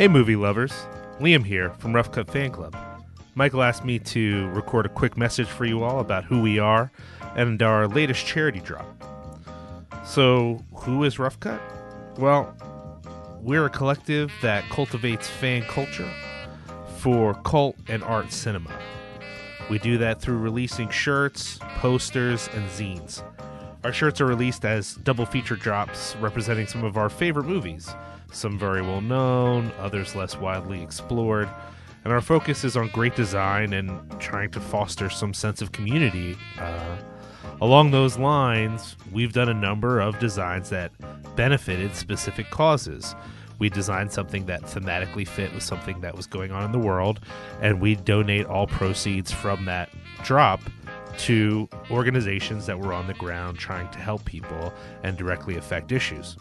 Hey, movie lovers. Liam here from Rough Cut Fan Club. Michael asked me to record a quick message for you all about who we are and our latest charity drop. So, who is Rough Cut? Well, we're a collective that cultivates fan culture for cult and art cinema. We do that through releasing shirts, posters, and zines. Our shirts are released as double feature drops representing some of our favorite movies, some very well known, others less widely explored. And our focus is on great design and trying to foster some sense of community. Uh, along those lines, we've done a number of designs that benefited specific causes. We designed something that thematically fit with something that was going on in the world, and we donate all proceeds from that drop to organizations that were on the ground trying to help people and directly affect issues.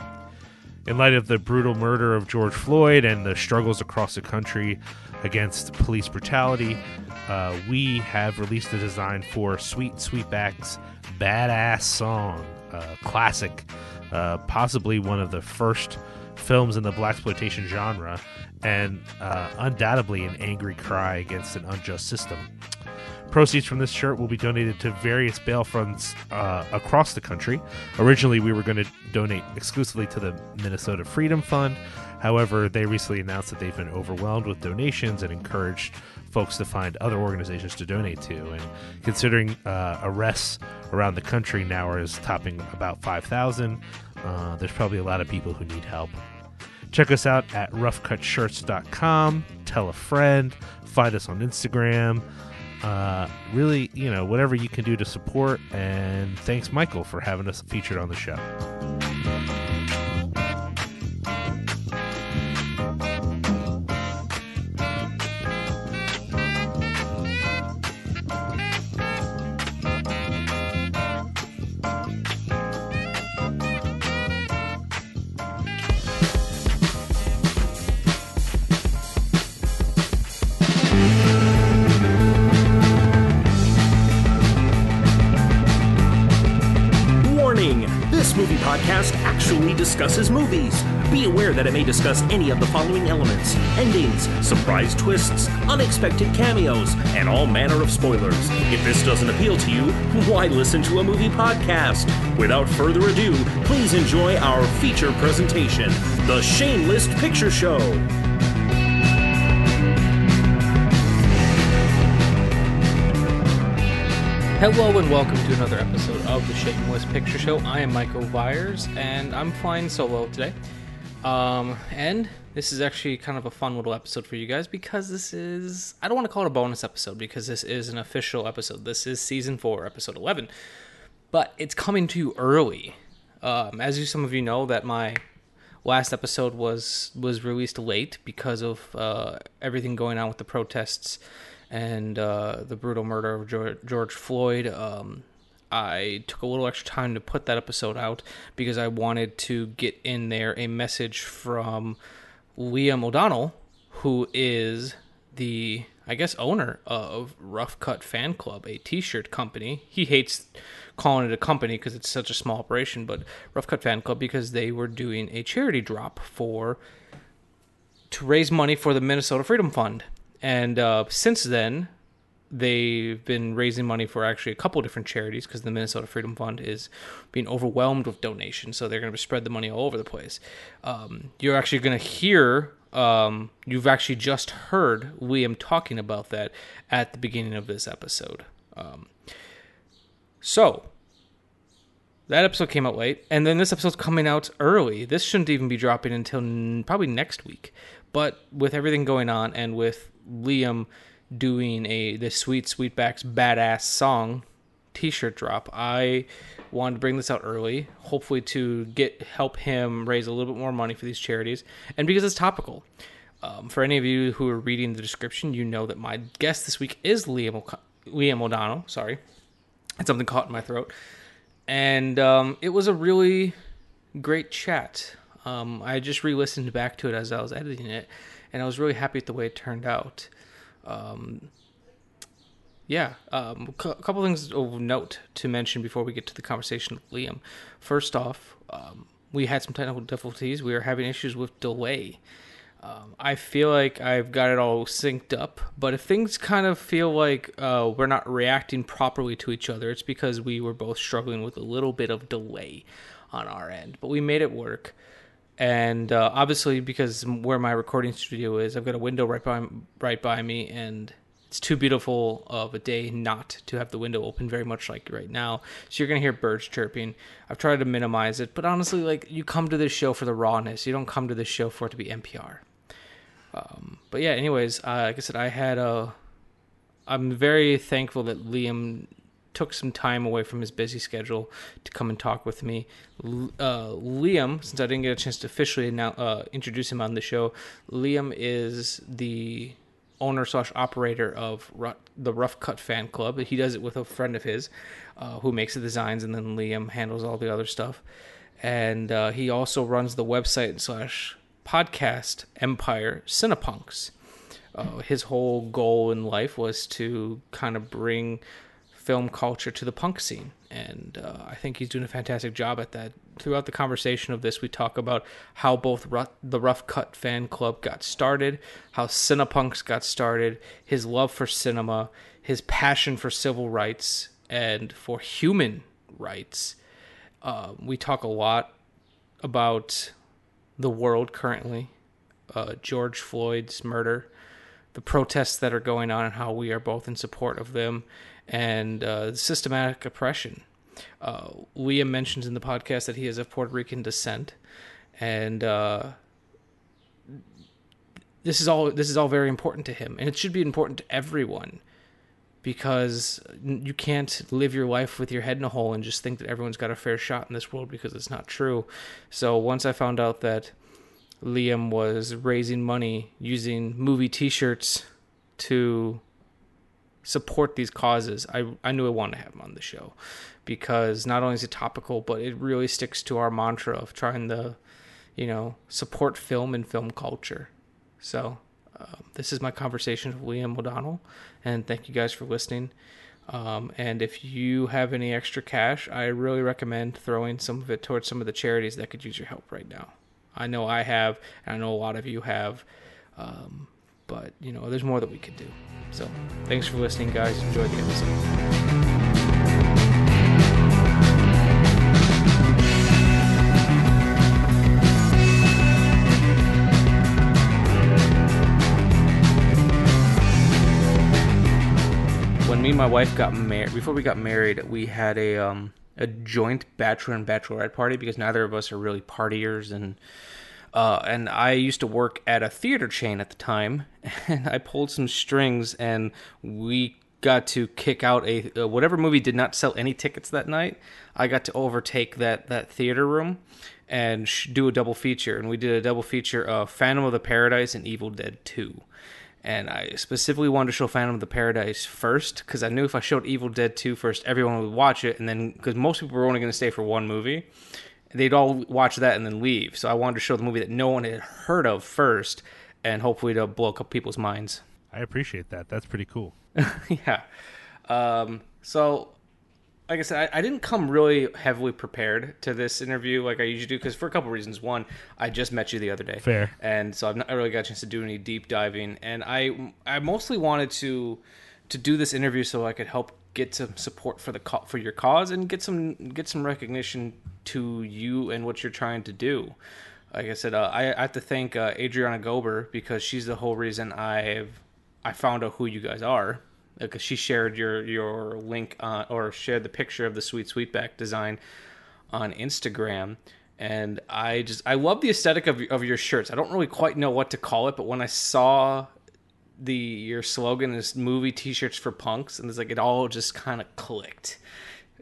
In light of the brutal murder of George Floyd and the struggles across the country against police brutality, uh, we have released a design for Sweet Sweetback's Badass Song, classic, uh, possibly one of the first films in the blaxploitation genre, and uh, undoubtedly an angry cry against an unjust system. Proceeds from this shirt will be donated to various bail funds uh, across the country. Originally, we were going to donate exclusively to the Minnesota Freedom Fund. However, they recently announced that they've been overwhelmed with donations and encouraged folks to find other organizations to donate to. And considering uh, arrests around the country now is topping about 5,000, uh, there's probably a lot of people who need help. Check us out at roughcutshirts.com. Tell a friend. Find us on Instagram. Uh, really, you know, whatever you can do to support. And thanks, Michael, for having us featured on the show. Podcast actually discusses movies. Be aware that it may discuss any of the following elements endings, surprise twists, unexpected cameos, and all manner of spoilers. If this doesn't appeal to you, why listen to a movie podcast? Without further ado, please enjoy our feature presentation The Shameless Picture Show. Hello and welcome to another episode of the Shameless Picture Show. I am Michael Byers and I'm flying solo today. Um, and this is actually kind of a fun little episode for you guys because this is, I don't want to call it a bonus episode because this is an official episode. This is season four, episode 11. But it's coming to you early. Um, as you, some of you know, that my last episode was was released late because of uh, everything going on with the protests and uh, the brutal murder of George, Floyd. Um, I took a little extra time to put that episode out because I wanted to get in there a message from Liam O'Donnell, who is the I guess owner of Rough Cut Fan Club, a T-shirt company. He hates calling it a company because it's such a small operation, but Rough Cut Fan Club because they were doing a charity drop for to raise money for the Minnesota Freedom Fund. And uh, since then, they've been raising money for actually a couple different charities because the Minnesota Freedom Fund is being overwhelmed with donations. So they're going to spread the money all over the place. Um, you're actually going to hear, um, you've actually just heard Liam talking about that at the beginning of this episode. Um, so that episode came out late, and then this episode's coming out early. This shouldn't even be dropping until n- probably next week. But with everything going on, and with Liam doing a the Sweet Sweetbacks badass song T-shirt drop, I wanted to bring this out early, hopefully to get help him raise a little bit more money for these charities, and because it's topical. Um, for any of you who are reading the description, you know that my guest this week is Liam o- Liam O'Donnell. Sorry, had something caught in my throat and um, it was a really great chat. Um, I just re-listened back to it as I was editing it, and I was really happy with the way it turned out. Um, yeah, um, a couple things of note to mention before we get to the conversation with Liam. First off, um, we had some technical difficulties. We were having issues with delay. Um, I feel like I've got it all synced up, but if things kind of feel like uh, we're not reacting properly to each other, it's because we were both struggling with a little bit of delay on our end. But we made it work. And uh, obviously, because where my recording studio is, I've got a window right by right by me, and it's too beautiful of a day not to have the window open very much like right now. So you're gonna hear birds chirping. I've tried to minimize it but honestly like you come to this show for the rawness. You don't come to this show for it to be npr um, but yeah anyways uh, like i said i had a i'm very thankful that liam took some time away from his busy schedule to come and talk with me. Uh, Liam, since I didn't get a chance to officially now, uh, introduce him on the show, Liam is the owner slash operator of the Rough Cut Fan Club. He does it with a friend of his, uh, who makes the designs, and then Liam handles all the other stuff. And uh, he also runs the website slash podcast empire Cinepunks. Uh, his whole goal in life was to kind of bring film culture to the punk scene. And uh, I think he's doing a fantastic job at that. Throughout the conversation of this, we talk about how both the Rough Cut fan club got started, how Cinepunks got started, his love for cinema, his passion for civil rights and for human rights. Uh, we talk a lot about the world currently, uh, George Floyd's murder, the protests that are going on, and how we are both in support of them, and uh, systematic oppression. Uh, Liam mentions in the podcast that he is of Puerto Rican descent, and uh, this is all this is all very important to him, and it should be important to everyone because you can't live your life with your head in a hole and just think that everyone's got a fair shot in this world because it's not true. So once I found out that Liam was raising money using movie T-shirts to support these causes, I I knew I wanted to have him on the show because not only is it topical, but it really sticks to our mantra of trying to, you know, support film and film culture. So um, this is my conversation with Liam O'Donnell, and thank you guys for listening. Um, and if you have any extra cash, I really recommend throwing some of it towards some of the charities that could use your help right now. I know I have, and I know a lot of you have. Um, but you know, there's more that we could do. So, thanks for listening, guys. Enjoy the episode. when me and my wife got married, before we got married, we had a um, a joint bachelor and bachelorette party because neither of us are really partiers and uh, and I used to work at a theater chain at the time, and I pulled some strings, and we got to kick out a uh, whatever movie did not sell any tickets that night. I got to overtake that that theater room and sh- do a double feature, and we did a double feature of Phantom of the Paradise and Evil Dead Two. And I specifically wanted to show Phantom of the Paradise first because I knew if I showed Evil Dead 2 first, everyone would watch it. And then, because most people were only going to stay for one movie they'd all watch that and then leave. So I wanted to show the movie that no one had heard of first, and hopefully to blow up people's minds. I appreciate that. That's pretty cool. yeah. Um, so, like I said, I, I, didn't come really heavily prepared to this interview like I usually do because for a couple reasons. One, I just met you the other day, fair, and so I've not really got a chance to do any deep diving. And I, I mostly wanted to to do this interview so I could help get some support for the for your cause and get some get some recognition to you and what you're trying to do. Like I said, uh, I, I, have to thank uh, Adriana Gober because she's the whole reason I've I found out who you guys are because she shared your your link uh, or shared the picture of the sweet sweetback design on Instagram and I just I love the aesthetic of of your shirts. I don't really quite know what to call it, but when I saw the your slogan is movie t-shirts for punks and it's like it all just kind of clicked.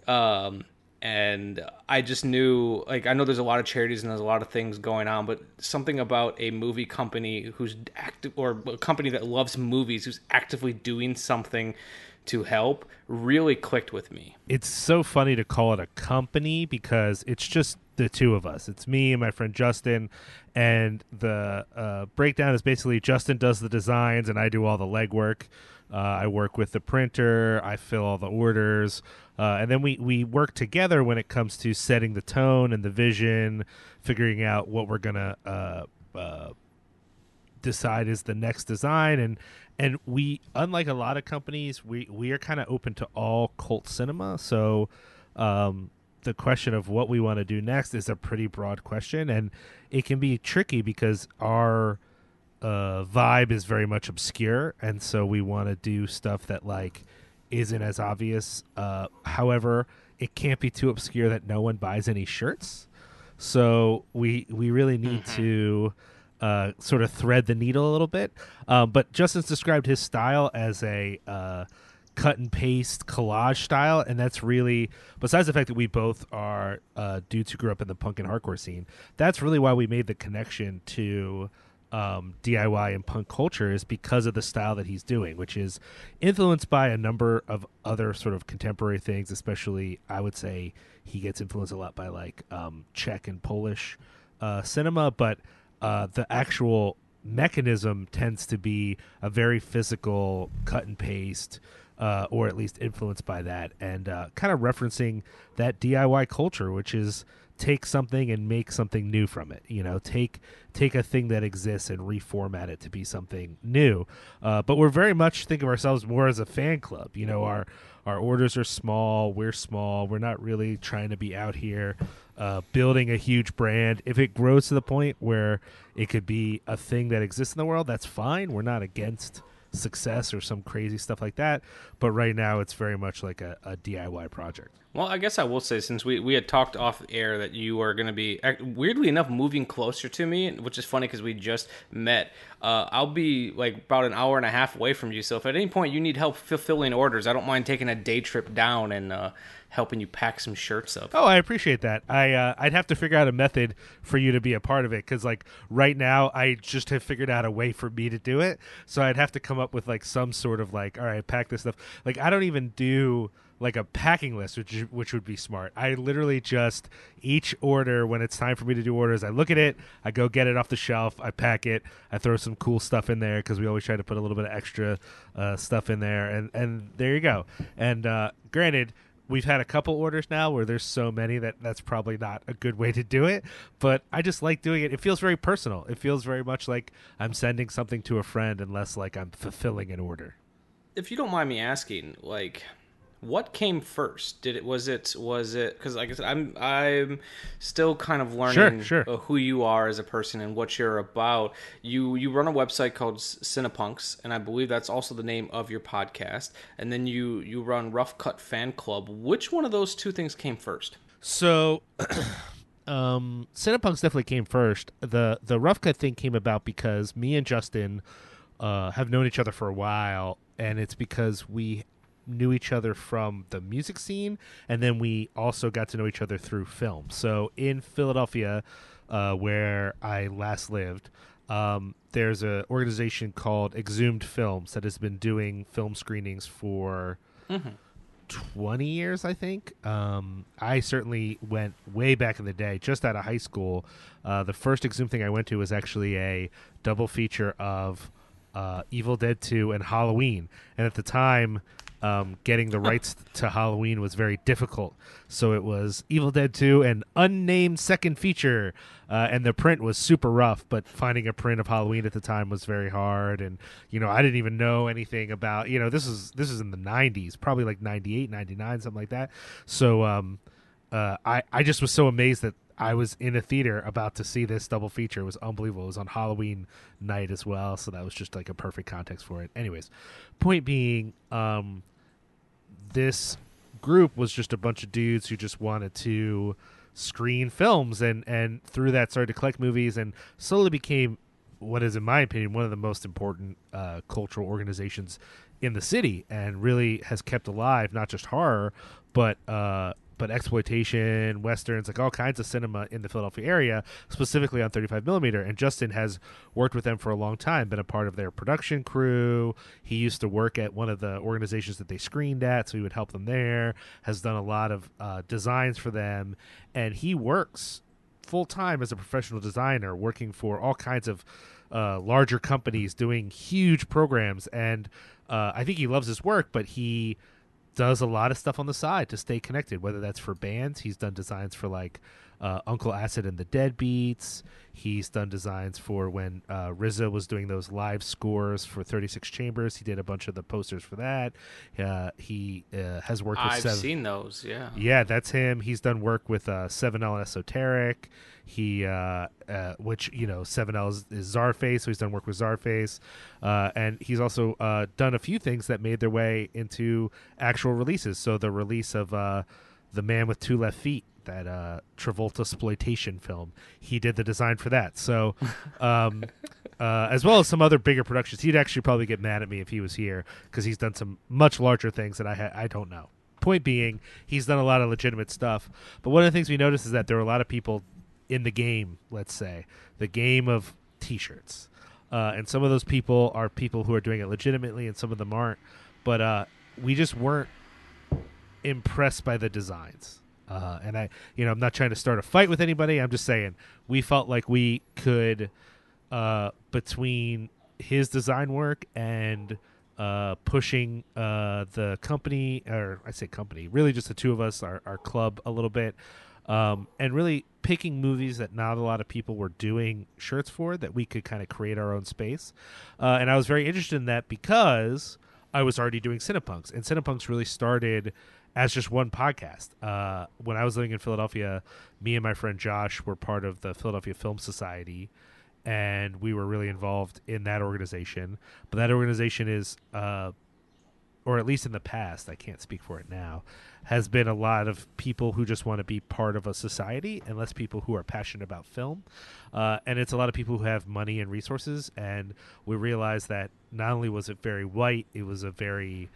Um and i just knew like i know there's a lot of charities and there's a lot of things going on but something about a movie company who's active or a company that loves movies who's actively doing something to help really clicked with me it's so funny to call it a company because it's just the two of us. It's me and my friend Justin, and the uh, breakdown is basically Justin does the designs and I do all the legwork. Uh, I work with the printer, I fill all the orders, uh, and then we we work together when it comes to setting the tone and the vision, figuring out what we're gonna uh, uh, decide is the next design and and we unlike a lot of companies we we are kind of open to all cult cinema. So um the question of what we want to do next is a pretty broad question and it can be tricky because our uh vibe is very much obscure and so we want to do stuff that like isn't as obvious. Uh however it can't be too obscure that no one buys any shirts. So we we really need to uh, sort of thread the needle a little bit. Um, but Justin's described his style as a uh, cut and paste collage style, and that's really besides the fact that we both are uh, dudes who grew up in the punk and hardcore scene. That's really why we made the connection to um, DIY and punk culture is because of the style that he's doing, which is influenced by a number of other sort of contemporary things. Especially, I would say he gets influenced a lot by like um, Czech and Polish uh, cinema, but uh, the actual mechanism tends to be a very physical cut and paste. Uh, or at least influenced by that, and uh, kind of referencing that DIY culture, which is take something and make something new from it you know take take a thing that exists and reformat it to be something new uh, but we're very much think of ourselves more as a fan club you know our our orders are small we're small we're not really trying to be out here uh, building a huge brand. If it grows to the point where it could be a thing that exists in the world that's fine. We're not against success or some crazy stuff like that. But right now it's very much like a, a diy project. Well, I guess I will say since we, we had talked off air that you are going to be weirdly enough moving closer to me, which is funny because we just met. Uh, I'll be like about an hour and a half away from you, so if at any point you need help fulfilling orders, I don't mind taking a day trip down and uh, helping you pack some shirts up. Oh, I appreciate that. I uh, I'd have to figure out a method for you to be a part of it because like right now I just have figured out a way for me to do it. So I'd have to come up with like some sort of like all right, pack this stuff. Like I don't even do like a packing list, which which would be smart. I literally just each order when it's time for me to do orders, I look at it, I go get it off the shelf, I pack it, I throw some cool stuff in there because we always try to put a little bit of extra uh, stuff in there, and and there you go. And uh, granted we've had a couple orders now where there's so many that that's probably not a good way to do it but i just like doing it. It feels very personal. It feels very much like i'm sending something to a friend and less like i'm fulfilling an order. If you don't mind me asking, like, what came first? Did it was it was it because like I said, I'm I'm still kind of learning Sure, sure. uh, who you are as a person and what you're about. You you run a website called Cinepunks, and I believe that's also the name of your podcast. And then you you run Rough Cut Fan Club. Which one of those two things came first? so um cinepunks definitely came first the the rough cut thing came about because me and justin uh have known each other for a while and it's because we knew each other from the music scene and then we also got to know each other through film so in philadelphia uh, where i last lived um, there's an organization called exhumed films that has been doing film screenings for 20 years, I think. Um, I certainly went way back in the day, just out of high school. Uh, the first Exhumed thing I went to was actually a double feature of uh, Evil Dead 2 and Halloween. And at the time, um, getting the rights to Halloween was very difficult. So it was Evil Dead 2 and unnamed second feature. Uh, and the print was super rough, but finding a print of Halloween at the time was very hard. And, you know, I didn't even know anything about, you know, this is, this is in the 90s, probably like 98, 99, something like that. So um, uh, I, I just was so amazed that I was in a theater about to see this double feature. It was unbelievable. It was on Halloween night as well, so that was just like a perfect context for it. Anyways, point being, um, this group was just a bunch of dudes who just wanted to screen films and and through that started to collect movies and slowly became what is in my opinion one of the most important uh, cultural organizations in the city and really has kept alive not just horror but uh, but exploitation, westerns, like all kinds of cinema in the Philadelphia area, specifically on 35 millimeter. And Justin has worked with them for a long time, been a part of their production crew. He used to work at one of the organizations that they screened at, so he would help them there. Has done a lot of uh, designs for them, and he works full time as a professional designer, working for all kinds of uh, larger companies, doing huge programs. And uh, I think he loves his work, but he does a lot of stuff on the side to stay connected. Whether that's for bands, he's done designs for like uh, Uncle Acid and the Deadbeats. He's done designs for when uh, RZA was doing those live scores for 36 Chambers. He did a bunch of the posters for that. Uh, he uh, has worked with I've Seven. seen those. Yeah. Yeah, that's him. He's done work with uh, Seven L and Esoteric. He, uh, uh, which you know, Seven L is, is Czarface, so he's done work with Czarface, uh, and he's also uh, done a few things that made their way into actual releases. So the release of uh, the Man with Two Left Feet, that uh, Travolta exploitation film, he did the design for that. So, um, uh, as well as some other bigger productions, he'd actually probably get mad at me if he was here because he's done some much larger things that I ha- I don't know. Point being he's done a lot of legitimate stuff. But one of the things we noticed is that there are a lot of people in the game let's say the game of t-shirts. Uh, and some of those people are people who are doing it legitimately and some of them aren't. But uh, we just weren't impressed by the designs uh, and i you know i'm not trying to start a fight with anybody i'm just saying we felt like we could uh, between his design work and uh, pushing uh, the company, or I say company, really just the two of us, our, our club a little bit, um, and really picking movies that not a lot of people were doing shirts for, that we could kind of create our own space. Uh, and I was very interested in that because I was already doing Cinepunks, and Cinepunks really started as just one podcast. Uh, when I was living in Philadelphia, me and my friend Josh were part of the Philadelphia Film Society and we were really involved in that organization. But that organization is, uh, or at least in the past, I can't speak for it now, has been a lot of people who just want to be part of a society, and less people who are passionate about film. Uh, and it's a lot of people who have money and resources. And we realized that not only was it very white, it was a very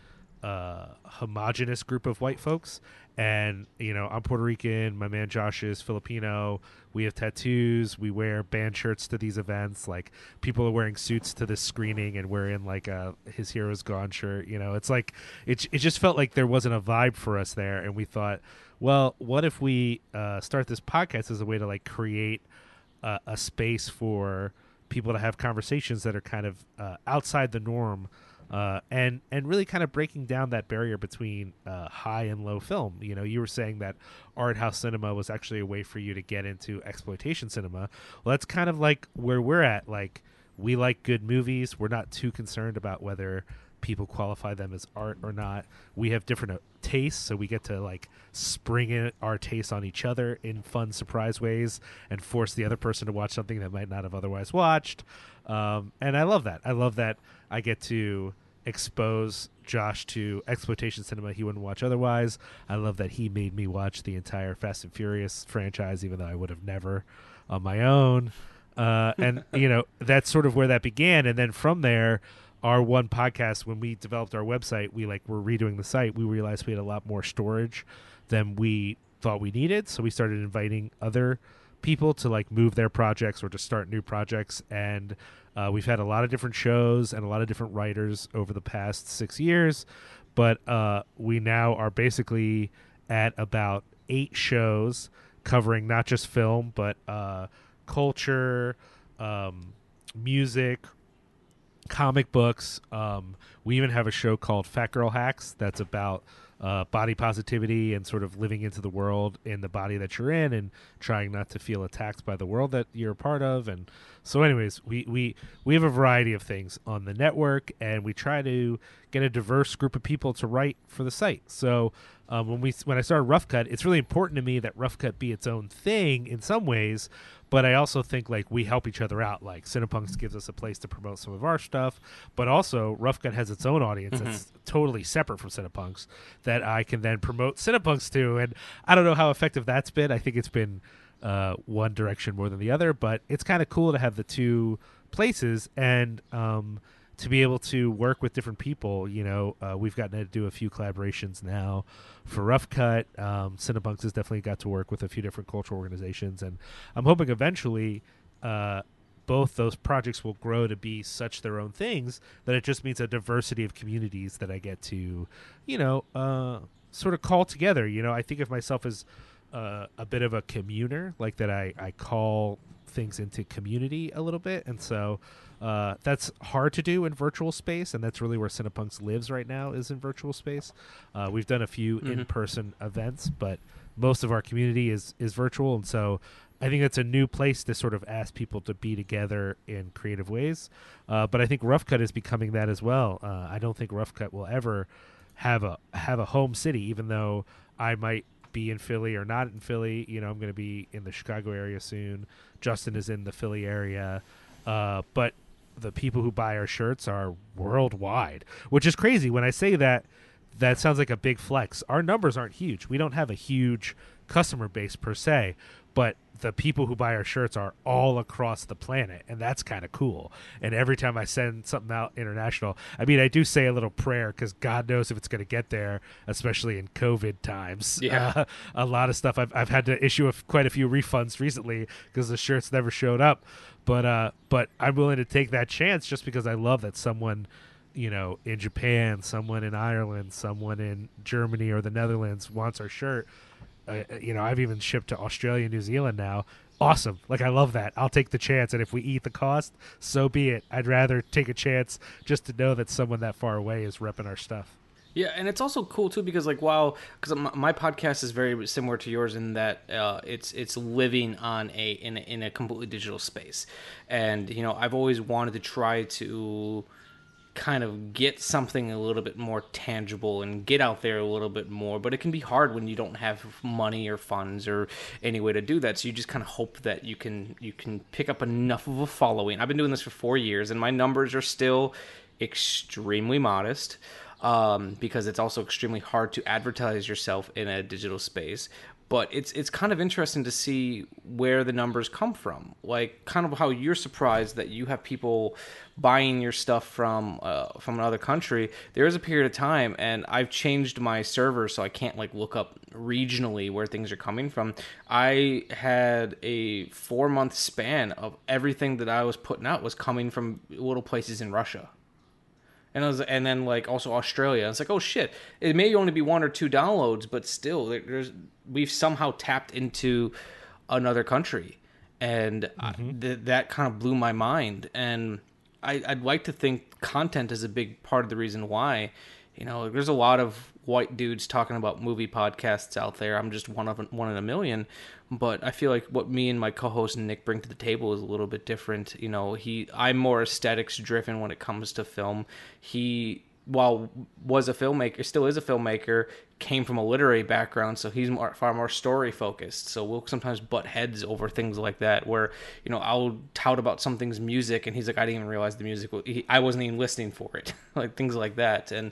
uh, homogenous group of white folks. And, you know, I'm Puerto Rican. My man Josh is Filipino. We have tattoos. We wear band shirts to these events. Like, people are wearing suits to this screening, and we're in, like, a His Hero's Gone shirt. You know, it's like, it, it just felt like there wasn't a vibe for us there. And we thought, well, what if we uh, start this podcast as a way to, like, create a, a space for people to have conversations that are kind of uh, outside the norm uh, and and really kind of breaking down that barrier between uh, high and low film. You know, you were saying that art house cinema was actually a way for you to get into exploitation cinema. Well, that's kind of like where we're at. Like we like good movies. We're not too concerned about whether people qualify them as art or not. We have different uh, tastes, so we get to like spring in our tastes on each other in fun surprise ways and force the other person to watch something that might not have otherwise watched. Um, and I love that. I love that I get to expose Josh to exploitation cinema he wouldn't watch otherwise. I love that he made me watch the entire Fast and Furious franchise, even though I would have never on my own. Uh, and you know that's sort of where that began, and then from there, our one podcast when we developed our website, we like were redoing the site. We realized we had a lot more storage than we thought we needed, so we started inviting other people to like move their projects or to start new projects and uh, we've had a lot of different shows and a lot of different writers over the past six years, but uh, we now are basically at about eight shows covering not just film but uh, culture, um, music, comic books. Um, we even have a show called Fat Girl Hacks that's about uh, body positivity and sort of living into the world in the body that you're in and trying not to feel attacked by the world that you're a part of. And so, anyways, we we we have a variety of things on the network, and we try to get a diverse group of people to write for the site. So. Um, when we when I started Rough Cut, it's really important to me that Rough Cut be its own thing in some ways, but I also think like we help each other out. Like Cinepunks gives us a place to promote some of our stuff, but also Rough Cut has its own audience Mm-hmm. that's totally separate from Cinepunks that I can then promote Cinepunks to. And I don't know how effective that's been. I think it's been uh, one direction more than the other, but it's kind of cool to have the two places and um, to be able to work with different people. You know, uh, we've gotten to do a few collaborations now for Rough Cut. Um, Cinepunks has definitely got to work with a few different cultural organizations, and I'm hoping eventually. Uh, both those projects will grow to be such their own things that it just means a diversity of communities that I get to, you know, uh, sort of call together. You know, I think of myself as uh, a bit of a communer, like that I I call things into community a little bit, and so. Uh, that's hard to do in virtual space, and that's really where Cinepunks lives right now is in virtual space. Uh, we've done a few Mhm. in-person events, but most of our community is is virtual, and so I think it's a new place to sort of ask people to be together in creative ways. Uh, but I think Rough Cut is becoming that as well. Uh, I don't think Rough Cut will ever have a have a home city, even though I might be in Philly or not in Philly. You know, I'm going to be in the Chicago area soon. Justin is in the Philly area, uh, but the people who buy our shirts are worldwide, which is crazy. When I say that, that sounds like a big flex. Our numbers aren't huge. We don't have a huge customer base per se, but the people who buy our shirts are all across the planet, and that's kind of cool. And every time I send something out international, I mean, I do say a little prayer because God knows if it's going to get there, especially in COVID times. Yeah. Uh, a lot of stuff I've, I've had to issue a f- quite a few refunds recently because the shirts never showed up. But uh, but I'm willing to take that chance just because I love that someone you know, in Japan, someone in Ireland, someone in Germany or the Netherlands wants our shirt. Uh, you know, I've even shipped to Australia, New Zealand now. Awesome. Like I love that. I'll take the chance and if we eat the cost, so be it. I'd rather take a chance just to know that someone that far away is repping our stuff. Yeah, and it's also cool too because like while because my, my podcast is very similar to yours in that uh, it's it's living on a in, a in a completely digital space, and you know I've always wanted to try to kind of get something a little bit more tangible and get out there a little bit more but it can be hard when you don't have money or funds or any way to do that. So you just kind of hope that you can you can pick up enough of a following. I've been doing this for four years and my numbers are still extremely modest um, because it's also extremely hard to advertise yourself in a digital space but it's it's kind of interesting to see where the numbers come from. Like kind of how you're surprised that you have people buying your stuff from uh, from another country. There is a period of time, and I've changed my server so I can't like look up regionally where things are coming from. I had a four month span of everything that I was putting out was coming from little places in Russia and I was, and then like also Australia. It's like, oh shit, it may only be one or two downloads, but still, there's we've somehow tapped into another country, and I, mm-hmm. th- that kind of blew my mind. And I, I'd like to think content is a big part of the reason why. You know, there's a lot of white dudes talking about movie podcasts out there. I'm just one of one in a million, but I feel like what me and my co-host Nick bring to the table is a little bit different. You know, he I'm more aesthetics driven when it comes to film. He while was a filmmaker, still is a filmmaker, came from a literary background, so he's more, far more story focused. So we'll sometimes butt heads over things like that, where you know I'll tout about something's music, and he's like, I didn't even realize the music. I wasn't even listening for it, like things like that. And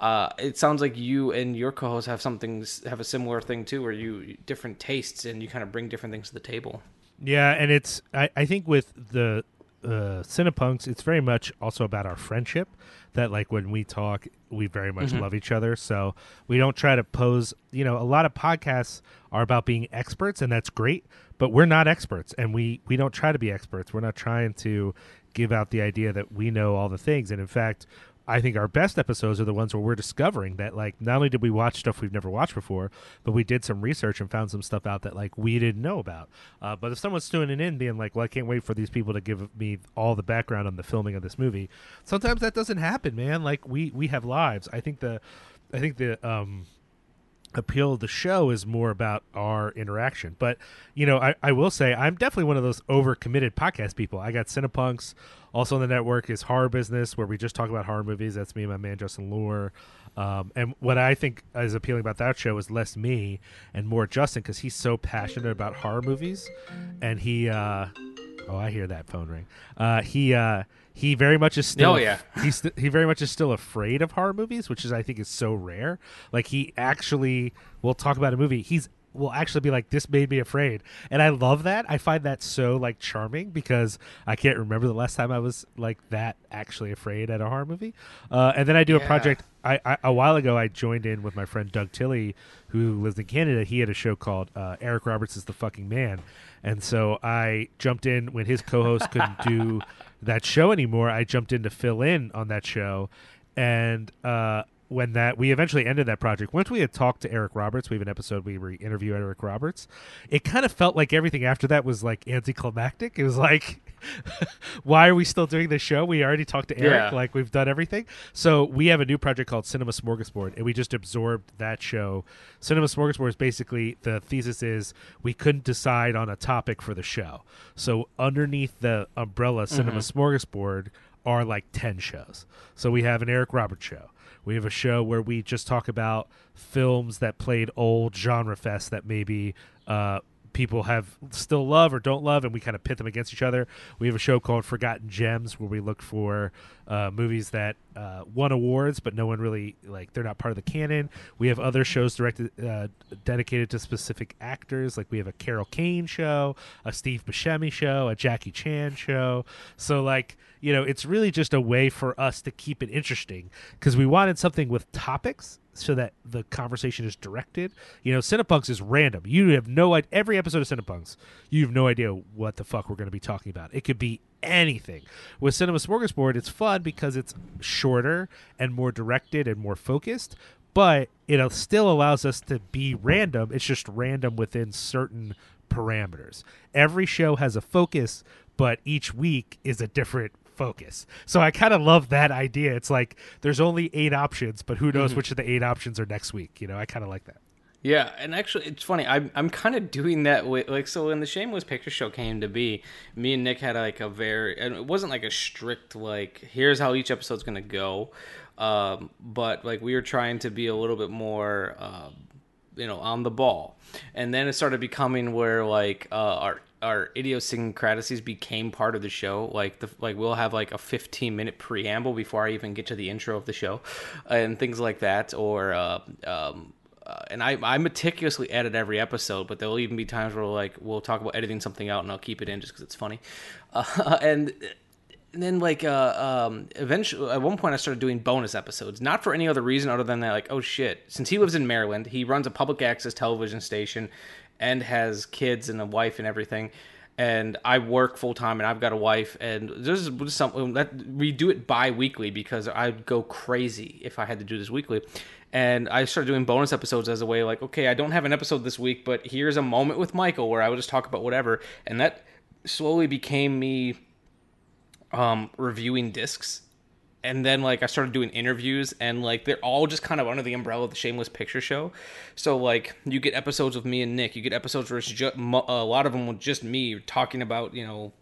uh, it sounds like you and your co-host have something have a similar thing too, where you different tastes and you kind of bring different things to the table. Yeah, and it's I, I think with the uh, Cinepunks, it's very much also about our friendship. That like when we talk, we very much love each other. So we don't try to pose. You know, a lot of podcasts are about being experts, and that's great. But we're not experts, and we we don't try to be experts. We're not trying to give out the idea that we know all the things. And in fact, I think our best episodes are the ones where we're discovering that like not only did we watch stuff we've never watched before, but we did some research and found some stuff out that like we didn't know about. Uh, but if someone's tuning in being like, "Well, I can't wait for these people to give me all the background on the filming of this movie," sometimes that doesn't happen, man. Like we we have lives. I think the I think the um appeal of the show is more about our interaction. But you know, I, I will say I'm definitely one of those overcommitted podcast people. I got Cinepunks. Also on the network is Horror Business, where we just talk about horror movies. That's me and my man Justin Lure. Um, and what I think is appealing about that show is less me and more Justin because he's so passionate about horror movies, and he. Uh, oh, I hear that phone ring. Uh, he. Uh, he very much is still Oh, yeah. he's st- he very much is still afraid of horror movies, which is I think is so rare. Like he actually we'll talk about a movie. He's will actually be like, "This made me afraid," and I love that. I find that so like charming because I can't remember the last time I was like that actually afraid at a horror movie. Uh, and then I do a project. I, I a while ago I joined in with my friend Doug Tilley, who lives in Canada. He had a show called uh, Eric Roberts is the fucking man, and so I jumped in when his co-host couldn't do that show anymore. I jumped in to fill in on that show, and uh, when that we eventually ended that project. Once we had talked to Eric Roberts, we have an episode we interview Eric Roberts. It kind of felt like everything after that was like anticlimactic. It was like, why are we still doing this show? We already talked to Eric, Yeah. like we've done everything. So we have a new project called Cinema Smorgasbord, and we just absorbed that show. Cinema Smorgasbord is basically the thesis is we couldn't decide on a topic for the show. So underneath the umbrella Cinema mm-hmm. Smorgasbord are like 10 shows. So we have an Eric Roberts show. We have a show where we just talk about films that played old genre fest that maybe uh, people have still love or don't love, and we kind of pit them against each other. We have a show called Forgotten Gems where we look for uh, movies that uh, won awards, but no one really like they're not part of the canon. We have other shows directed uh, dedicated to specific actors, like we have a Carol Kane show, a Steve Buscemi show, a Jackie Chan show. So like you know, it's really just a way for us to keep it interesting because we wanted something with topics so that the conversation is directed. You know, Cinepunks is random. You have no idea. Every episode of Cinepunks, you have no idea what the fuck we're going to be talking about. It could be anything. With Cinema Smorgasbord, it's fun because it's shorter and more directed and more focused, but it still allows us to be random. It's just random within certain parameters. Every show has a focus, but each week is a different focus. So I kind of love that idea. It's like there's only eight options, but who knows mm-hmm. which of the eight options are next week. You know, I kind of like that. Yeah, and actually, it's funny. I'm I'm kind of doing that with like so when the Shameless Picture Show came to be, me and Nick had like a very and it wasn't like a strict like here's how each episode's gonna go, um, but like we were trying to be a little bit more, uh, you know, on the ball, and then it started becoming where like uh, our our idiosyncrasies became part of the show. Like the like we'll have like a 15 minute preamble before I even get to the intro of the show, and things like that, or uh, um, uh, and I, I meticulously edit every episode, but there'll even be times where like we'll talk about editing something out, and I'll keep it in just because it's funny. Uh, and, and then like uh, um, eventually, at one point, I started doing bonus episodes, not for any other reason other than that, like oh shit, since he lives in Maryland, he runs a public access television station, and has kids and a wife and everything. And I work full time, and I've got a wife, and this is something that we do it bi-weekly because I'd go crazy if I had to do this weekly and I started doing bonus episodes as a way like, okay, I don't have an episode this week, but here's a moment with Michael where I would just talk about whatever, and that slowly became me um, reviewing discs. And then like I started doing interviews and like they're all just kind of under the umbrella of the Shameless Picture Show. So like you get episodes with me and Nick, you get episodes where it's just a lot of them with just me talking about you know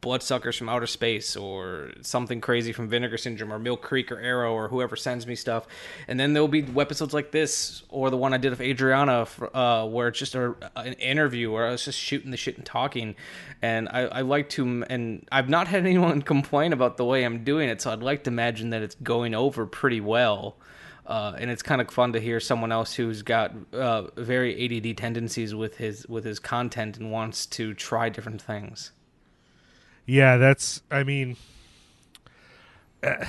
bloodsuckers from outer space or something crazy from vinegar syndrome or mill creek or arrow or whoever sends me stuff. And then there'll be episodes like this or the one i did of adriana uh, where it's just a, an interview where i was just shooting the shit and talking. And I, I like to and i've not had anyone complain about the way i'm doing it. So i'd like to imagine that it's going over pretty well. Uh, and it's kind of fun to hear someone else who's got uh, very ADD tendencies with his with his content and wants to try different things. Yeah, that's. I mean, uh,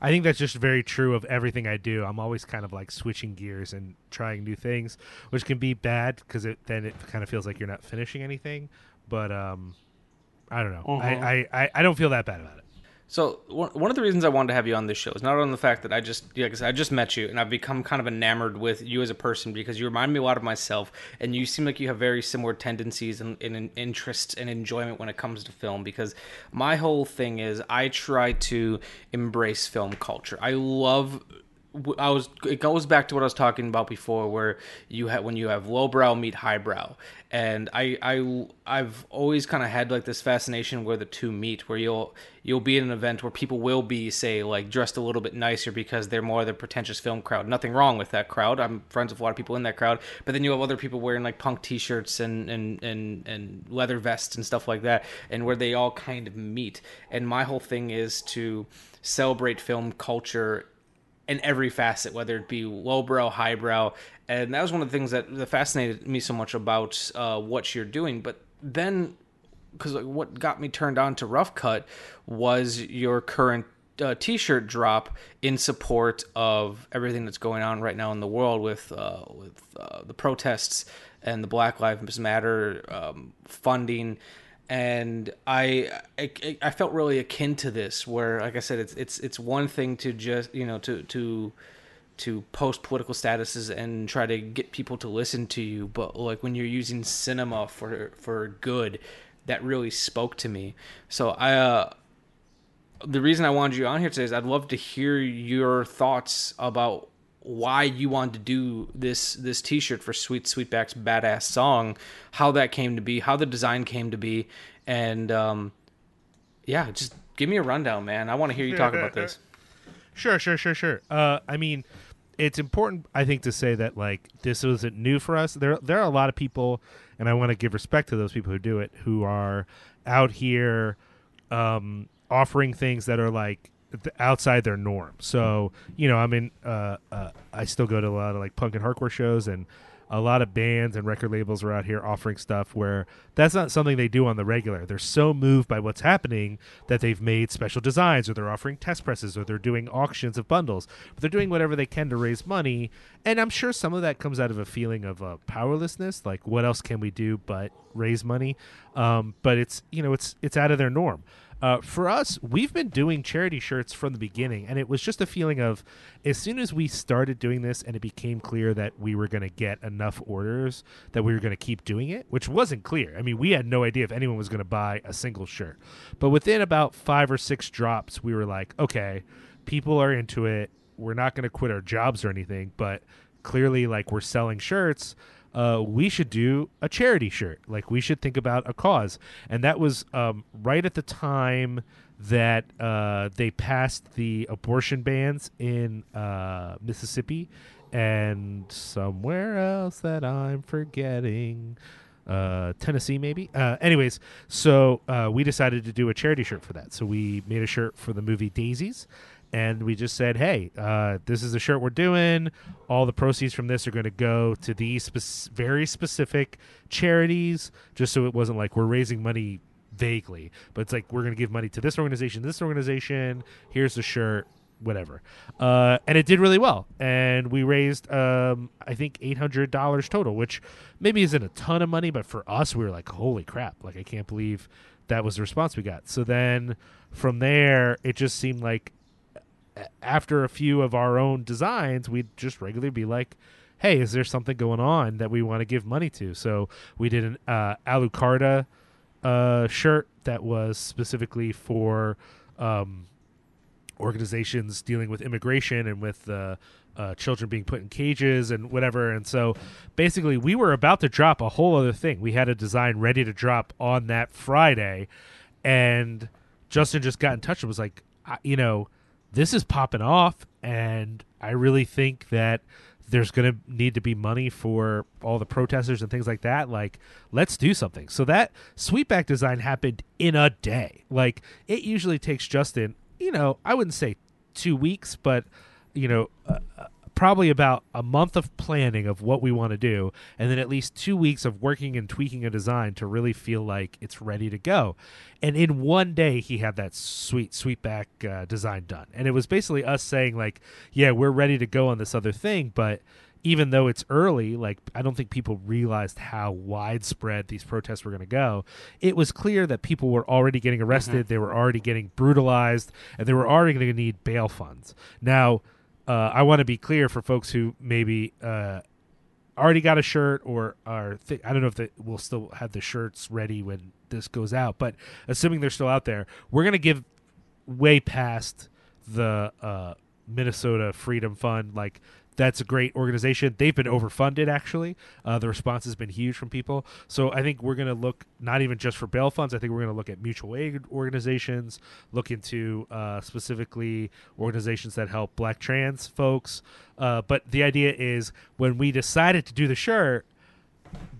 I think that's just very true of everything I do. I'm always kind of like switching gears and trying new things, which can be bad because it then it kind of feels like you're not finishing anything. But um, I don't know. I, I, I I don't feel that bad about it. So one of the reasons I wanted to have you on this show is not on the fact that I just yeah, 'cause I just met you and I've become kind of enamored with you as a person because you remind me a lot of myself and you seem like you have very similar tendencies and, and interests and enjoyment when it comes to film because my whole thing is I try to embrace film culture. I love I was it goes back to what I was talking about before where you have when you have lowbrow meet highbrow and I I I've always kind of had like this fascination where the two meet where you'll you'll be at an event where people will be say like dressed a little bit nicer because they're more the pretentious film crowd. Nothing wrong with that crowd. I'm friends with a lot of people in that crowd. But then you have other people wearing like punk t-shirts and and and, and leather vests and stuff like that and where they all kind of meet. And my whole thing is to celebrate film culture in every facet, whether it be lowbrow, highbrow, and that was one of the things that, fascinated me so much about uh, what you're doing. But then, because what got me turned on to Rough Cut was your current uh, t-shirt drop in support of everything that's going on right now in the world with uh, with uh, the protests and the Black Lives Matter um, funding and I, I I felt really akin to this where like I said it's it's it's one thing to just you know to to to post political statuses and try to get people to listen to you, but like when you're using cinema for for good, that really spoke to me. So I uh the reason I wanted you on here today is I'd love to hear your thoughts about why you wanted to do this this t-shirt for Sweet Sweetback's badass song, how that came to be, how the design came to be, and um, yeah, just give me a rundown, man. I want to hear you talk about this. Sure, sure, sure, sure. Uh, I mean, it's important, I think, to say that like this wasn't new for us. There, there are a lot of people, and I want to give respect to those people who do it, who are out here um, offering things that are like outside their norm. So you know, I mean, uh, uh, I still go to a lot of like punk and hardcore shows, and a lot of bands and record labels are out here offering stuff where that's not something they do on the regular. They're so moved by what's happening that they've made special designs, or they're offering test presses, or they're doing auctions of bundles. But they're doing whatever they can to raise money, and I'm sure some of that comes out of a feeling of uh, powerlessness. Like, what else can we do but raise money? Um, but it's you know, it's it's out of their norm. Uh, for us, we've been doing charity shirts from the beginning, and it was just a feeling of as soon as we started doing this and it became clear that we were going to get enough orders that we were going to keep doing it, which wasn't clear. I mean, we had no idea if anyone was going to buy a single shirt. But within about five or six drops, we were like, okay, people are into it. We're not going to quit our jobs or anything, but clearly, like, we're selling shirts uh, we should do a charity shirt. Like we should think about a cause, and that was um, right at the time that uh, they passed the abortion bans in uh, Mississippi and somewhere else that I'm forgetting. Uh, Tennessee, maybe. Uh, anyways, so uh, we decided to do a charity shirt for that. So we made a shirt for the movie Daisies, and we just said, "Hey, uh, this is the shirt we're doing. All the proceeds from this are going to go to these spe- very specific charities." Just so it wasn't like we're raising money vaguely, but it's like we're going to give money to this organization, this organization. Here's the shirt, whatever. Uh, and it did really well, and we raised, um, I think, eight hundred dollars total, which maybe isn't a ton of money, but for us, we were like, "Holy crap!" Like I can't believe that was the response we got. So then from there, it just seemed like after a few of our own designs, we'd just regularly be like, "Hey, is there something going on that we want to give money to?" So we did an uh, Alucarda uh, shirt that was specifically for um, organizations dealing with immigration and with uh, uh, children being put in cages and whatever. And so basically, we were about to drop a whole other thing. We had a design ready to drop on that Friday, and Justin just got in touch and was like, you know this is popping off, and I really think that there's going to need to be money for all the protesters and things like that. Like, let's do something. So that sweetback design happened in a day. Like, it usually takes Justin, you know, I wouldn't say two weeks, but you know, probably about a month of planning of what we want to do and then at least two weeks of working and tweaking a design to really feel like it's ready to go and in one day he had that sweet sweetback uh, design done and it was basically us saying like yeah we're ready to go on this other thing but even though it's early, like I don't think people realized how widespread these protests were going to go. It was clear that people were already getting arrested, mm-hmm. they were already getting brutalized, and they were already going to need bail funds. Now, uh, I want to be clear for folks who maybe uh, already got a shirt or are th- I don't know if they will still have the shirts ready when this goes out, but assuming they're still out there, we're gonna give way past the uh, Minnesota Freedom Fund. Like that's a great organization. They've been overfunded, actually. Uh, the response has been huge from people. So I think we're going to look not even just for bail funds. I think we're going to look at mutual aid organizations, look into uh, specifically organizations that help black trans folks. Uh, but the idea is when we decided to do the shirt,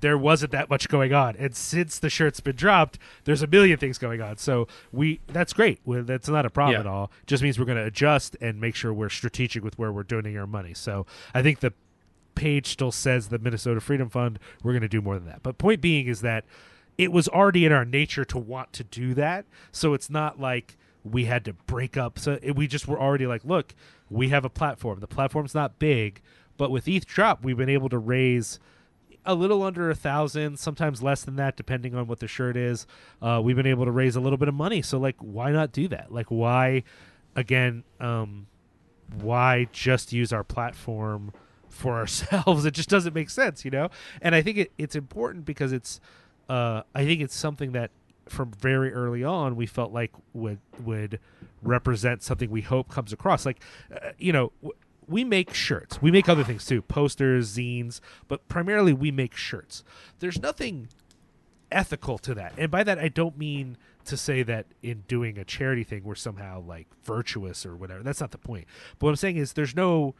there wasn't that much going on. And since the shirt's been dropped, there's a million things going on. So we that's great. That's not a problem yeah. at all. Just means we're going to adjust and make sure we're strategic with where we're donating our money. So I think the page still says the Minnesota Freedom Fund. We're going to do more than that. But point being is that it was already in our nature to want to do that. So it's not like we had to break up. So it, we just were already like, look, we have a platform. The platform's not big, but with each drop, we've been able to raise – a little under a thousand, sometimes less than that, depending on what the shirt is. Uh, we've been able to raise a little bit of money, so like, why not do that? Like, why? Again, um, why just use our platform for ourselves? It just doesn't make sense, you know. And I think it, it's important because it's uh, I think it's something that from very early on we felt like would would represent something we hope comes across. Like, uh, you know, w- we make shirts. We make other things too, posters, zines, but primarily we make shirts. There's nothing ethical to that, and by that I don't mean to say that in doing a charity thing we're somehow like virtuous or whatever. That's not the point. But what I'm saying is there's no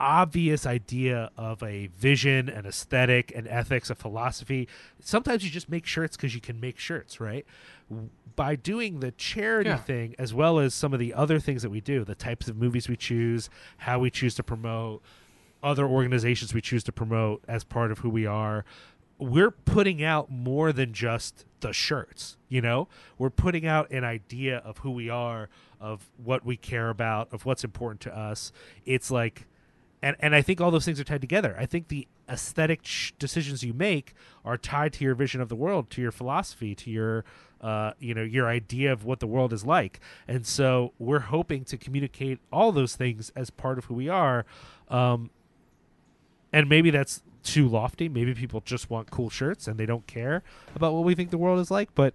obvious idea of a vision, an aesthetic, and ethics, a philosophy. Sometimes you just make shirts because you can make shirts, right? By doing the charity Yeah. thing, as well as some of the other things that we do, the types of movies we choose, how we choose to promote, other organizations we choose to promote as part of who we are, we're putting out more than just the shirts you know we're putting out an idea of who we are of what we care about of what's important to us it's like and and i think all those things are tied together i think the aesthetic decisions you make are tied to your vision of the world to your philosophy to your uh, you know your idea of what the world is like and so we're hoping to communicate all those things as part of who we are um, and maybe that's too lofty. Maybe people just want cool shirts and they don't care about what we think the world is like. But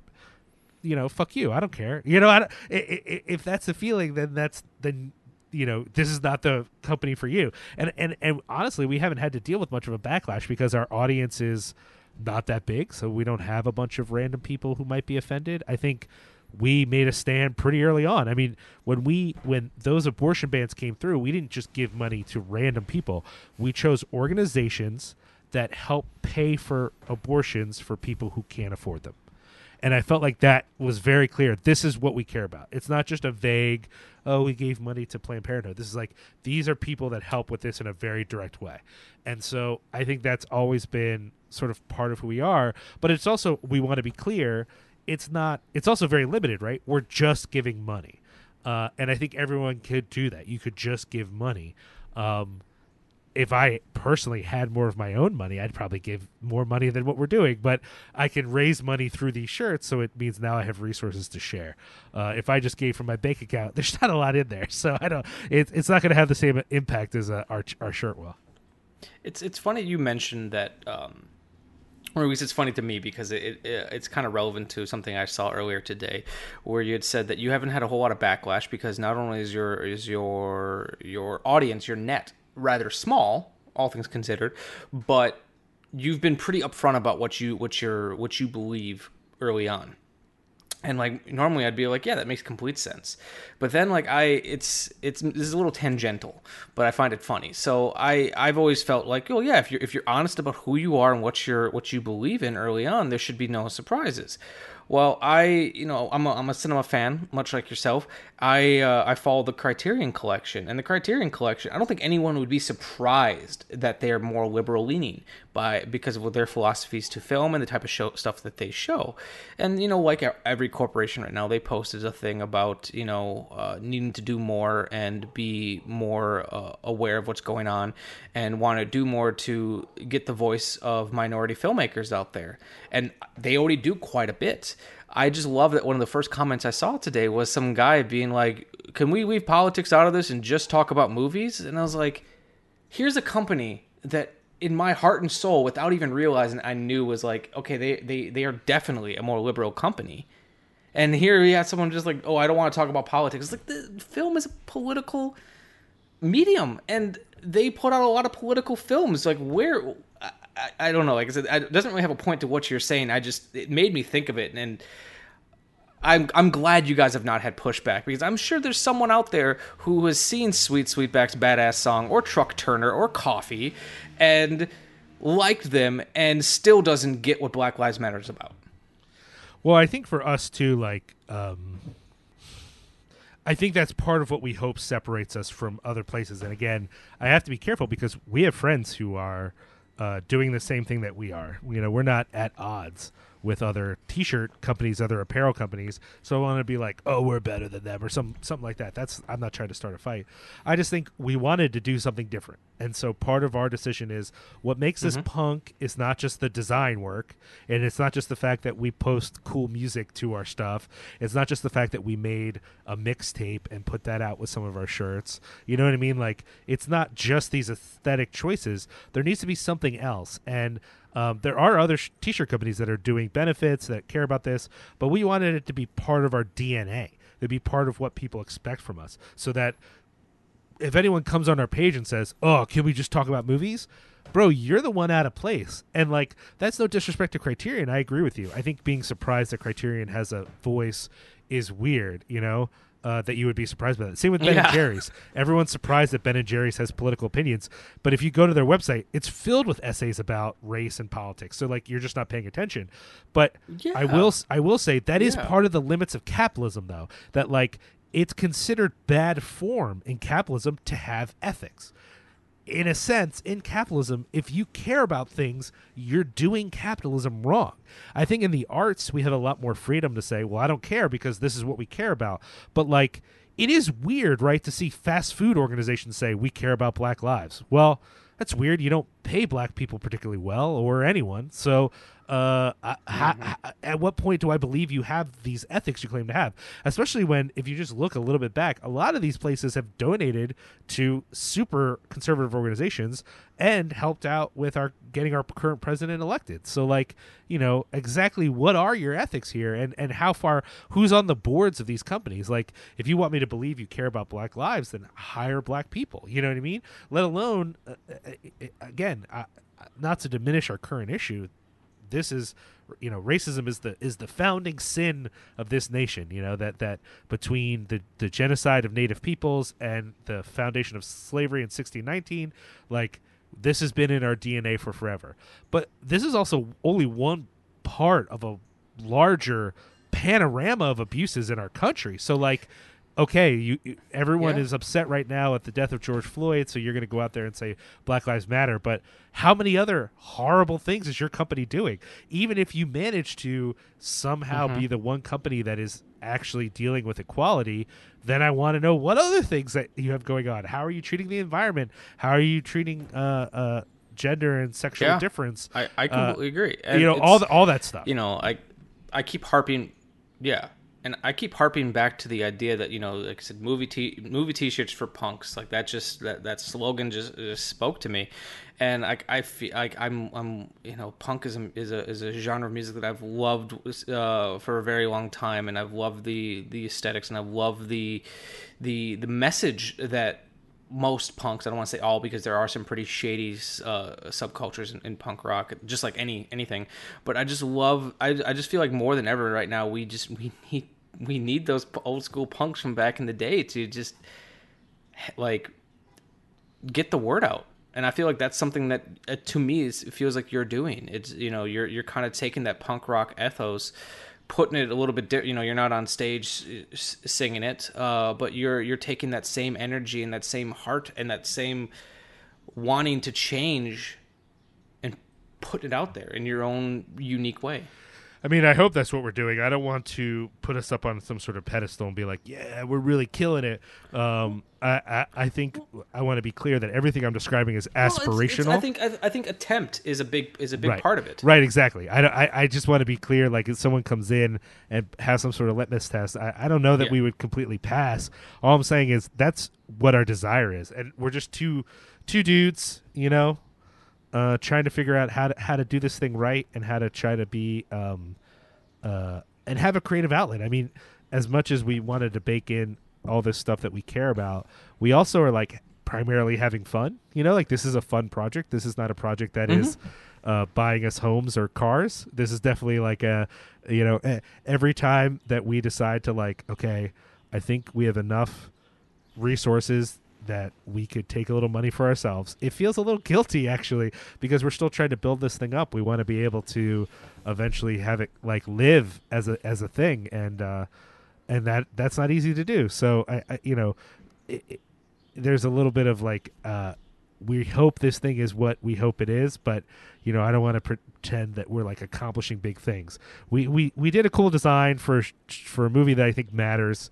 you know, fuck you. I don't care. You know, I don't, if that's the feeling, then that's then you know this is not the company for you. And and and honestly, we haven't had to deal with much of a backlash because our audience is not that big, so we don't have a bunch of random people who might be offended. I think we made a stand pretty early on. I mean, when we when those abortion bans came through, we didn't just give money to random people. We chose organizations that help pay for abortions for people who can't afford them. And I felt like that was very clear. This is what we care about. It's not just a vague, oh, we gave money to Planned Parenthood. This is like, these are people that help with this in a very direct way. And so I think that's always been sort of part of who we are. But it's also, we want to be clear, it's not, it's also very limited, right? We're just giving money. Uh, and I think everyone could do that. You could just give money. Um, if I personally had more of my own money, I'd probably give more money than what we're doing. But I can raise money through these shirts, so it means now I have resources to share. Uh, if I just gave from my bank account, there's not a lot in there, so I don't. It, it's not going to have the same impact as uh, our our shirt will. It's it's funny you mentioned that, um, or at least it's funny to me because it, it it's kind of relevant to something I saw earlier today, where you had said that you haven't had a whole lot of backlash because not only is your is your your audience your net rather small, all things considered, but you've been pretty upfront about what you what your what you believe early on. And like normally i'd be like yeah that makes complete sense. But then like i it's it's this is a little tangential but i find it funny. So i i've always felt like oh yeah if you're if you're honest about who you are and what you're what you believe in early on there should be no surprises well i you know i'm a, I'm a cinema fan much like yourself. I uh, i follow the criterion collection and the criterion collection i don't think anyone would be surprised that they're more liberal leaning by because of their philosophies to film and the type of show stuff that they show. And you know like every corporation right now they posted a thing about you know uh, needing to do more and be more uh, aware of what's going on and want to do more to get the voice of minority filmmakers out there. And they already do quite a bit. I just love that one of the first comments I saw today was some guy being like, "Can we leave politics out of this and just talk about movies?" And I was like, "Here's a company that in my heart and soul without even realizing I knew was like, okay, they they they are definitely a more liberal company." And here we had someone just like, "Oh, I don't want to talk about politics." It's like the film is a political medium and they put out a lot of political films like where I, I, don't know like i said it doesn't really have a point to what you're saying i just it made me think of it and I'm, I'm glad you guys have not had pushback because I'm sure there's someone out there who has seen Sweet Sweetback's Badass Song or Truck Turner or Coffy and liked them and still doesn't get what Black Lives Matter is about. Well, I think for us too, like, um, I think that's part of what we hope separates us from other places. And again, I have to be careful because we have friends who are uh, doing the same thing that we are. You know, we're not at odds. With other t-shirt companies, other apparel companies. So I want to be like, "Oh, we're better than them," or some something like that. That's I'm not trying to start a fight. I just think we wanted to do something different, and so part of our decision is what makes this mm-hmm. punk is not just the design work, and it's not just the fact that we post cool music to our stuff. It's not just the fact that we made a mixtape and put that out with some of our shirts. You know what I mean? Like it's not just these aesthetic choices. There needs to be something else, and um, there are other sh- t-shirt companies that are doing benefits that care about this, but we wanted it to be part of our DNA. To be part of what people expect from us, so that if anyone comes on our page and says, "Oh, can we just talk about movies?" Bro, you're the one out of place. And like that's no disrespect to Criterion. I agree with you. I think being surprised that Criterion has a voice is weird, you know? Uh, that you would be surprised by that. Same with Ben Yeah. and Jerry's. Everyone's surprised that Ben and Jerry's has political opinions, but if you go to their website, it's filled with essays about race and politics. So like you're just not paying attention. But I will I will say that is Yeah. part of the limits of capitalism though. That like it's considered bad form in capitalism to have ethics in a sense, in capitalism, if you care about things, you're doing capitalism wrong. I think in the arts, we have a lot more freedom to say, well, I don't care because this is what we care about. But, like, it is weird, right, to see fast food organizations say, we care about black lives. Well, that's weird. You don't pay black people particularly well or anyone. So, uh, I- ha- ha- at what point do I believe you have these ethics you claim to have? Especially when, if you just look a little bit back, a lot of these places have donated to super conservative organizations and helped out with our getting our current president elected. So, like, you know, exactly what are your ethics here, and and how far who's on the boards of these companies? Like, if you want me to believe you care about Black lives, then hire black people. You know what I mean? Let alone, uh, uh, uh, again, uh, not to diminish our current issue this is you know racism is the is the founding sin of this nation you know that that between the the genocide of native peoples and the foundation of slavery in 1619 like this has been in our DNA for forever. But this is also only one part of a larger panorama of abuses in our country. So like okay, you, you everyone Yeah. is upset right now at the death of George Floyd, so you're going to go out there and say Black Lives Matter. But how many other horrible things is your company doing? Even if you manage to somehow Mm-hmm. be the one company that is actually dealing with equality, then I want to know what other things that you have going on. How are you treating the environment? How are you treating uh, uh, gender and sexual Yeah. difference? I, I completely agree. Uh, you know, all the, all that stuff. you know, I I keep harping, yeah, and I keep harping back to the idea that you know, like I said, movie t movie t-shirts for punks, like that just that that slogan just, just spoke to me, and I I feel like I'm I'm you know, punk is a is a is a genre of music that I've loved uh, for a very long time, and I've loved the the aesthetics, and I've loved the the the message that most punks i don't want to say all because there are some pretty shady uh, subcultures in, in punk rock just like any anything but i just love I, I just feel like more than ever right now we just we need we need those old school punks from back in the day to just like get the word out. And i feel like that's something that uh, to me is it feels like you're doing. It's you know you're you're kind of taking that punk rock ethos putting it a little bit di- you know you're not on stage uh, singing it uh, but you're you're taking that same energy and that same heart and that same wanting to change and put it out there in your own unique way I mean, I hope that's what we're doing. I don't want to put us up on some sort of pedestal and be like, "Yeah, we're really killing it." Um, I, I, I think I want to be clear that everything I'm describing is Well, it's- it's- aspirational. I think I, I think attempt is a big is a big right. part of it. Right, exactly. I, I, I just want to be clear. Like, if someone comes in and has some sort of litmus test, I, I don't know that Yeah. we would completely pass. All I'm saying is that's what our desire is, and we're just two two dudes, you know, uh, trying to figure out how to how to do this thing right and how to try to be um, uh, and have a creative outlet. I mean, as much as we wanted to bake in all this stuff that we care about, we also are like primarily having fun. You know, like this is a fun project. This is not a project that is uh, buying us homes or cars. This is definitely like a, you know, every time that we decide to like, okay, I think we have enough resources that we could take a little money for ourselves. It feels a little guilty actually because we're still trying to build this thing up. We want to be able to eventually have it like live as a as a thing and uh and that that's not easy to do. So I, I you know, it, it, there's a little bit of like uh we hope this thing is what we hope it is, but you know, I don't want to pretend that we're like accomplishing big things. We we we did a cool design for for a movie that I think matters.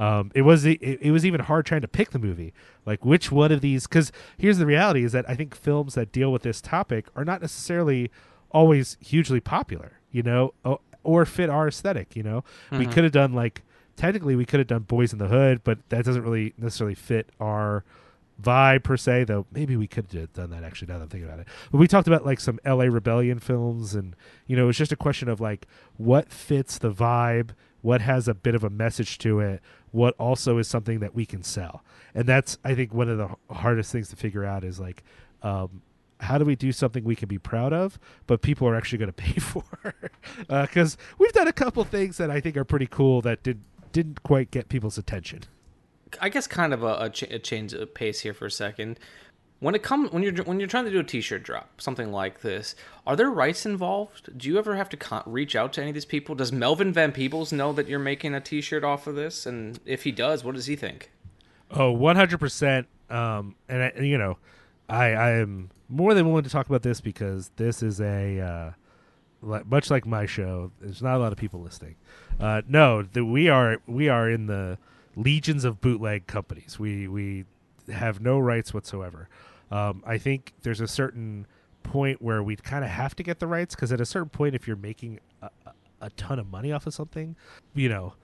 Um, it was it, it was even hard trying to pick the movie, like which one of these. Because here's the reality: is that I think films that deal with this topic are not necessarily always hugely popular, you know, or, or fit our aesthetic. You know, mm-hmm. we could have done like technically we could have done Boyz n the Hood, but that doesn't really necessarily fit our vibe per se. Though maybe we could have done that actually. Now that I'm thinking about it, but we talked about like some L.A. Rebellion films, and you know, it's just a question of like what fits the vibe, what has a bit of a message to it, what also is something that we can sell, and that's I think one of the hardest things to figure out is like. Um, how do we do something we can be proud of, but people are actually going to pay for? Because uh, we've done a couple things that I think are pretty cool that did didn't quite get people's attention. I guess kind of a, a, ch- a change of pace here for a second. When it comes when you're when you're trying to do a T-shirt drop, something like this, are there rights involved? Do you ever have to con- reach out to any of these people? Does Melvin Van Peebles know that you're making a T-shirt off of this? And if he does, what does he think? Oh, 100%. Um, and, I, you know, I, I am more than willing to talk about this because this is a, uh, much like my show, there's not a lot of people listening. Uh, no, the, we are we are in the legions of bootleg companies. We we have no rights whatsoever. Um, I think there's a certain point where we kind of have to get the rights because at a certain point, if you're making a, a ton of money off of something, you know,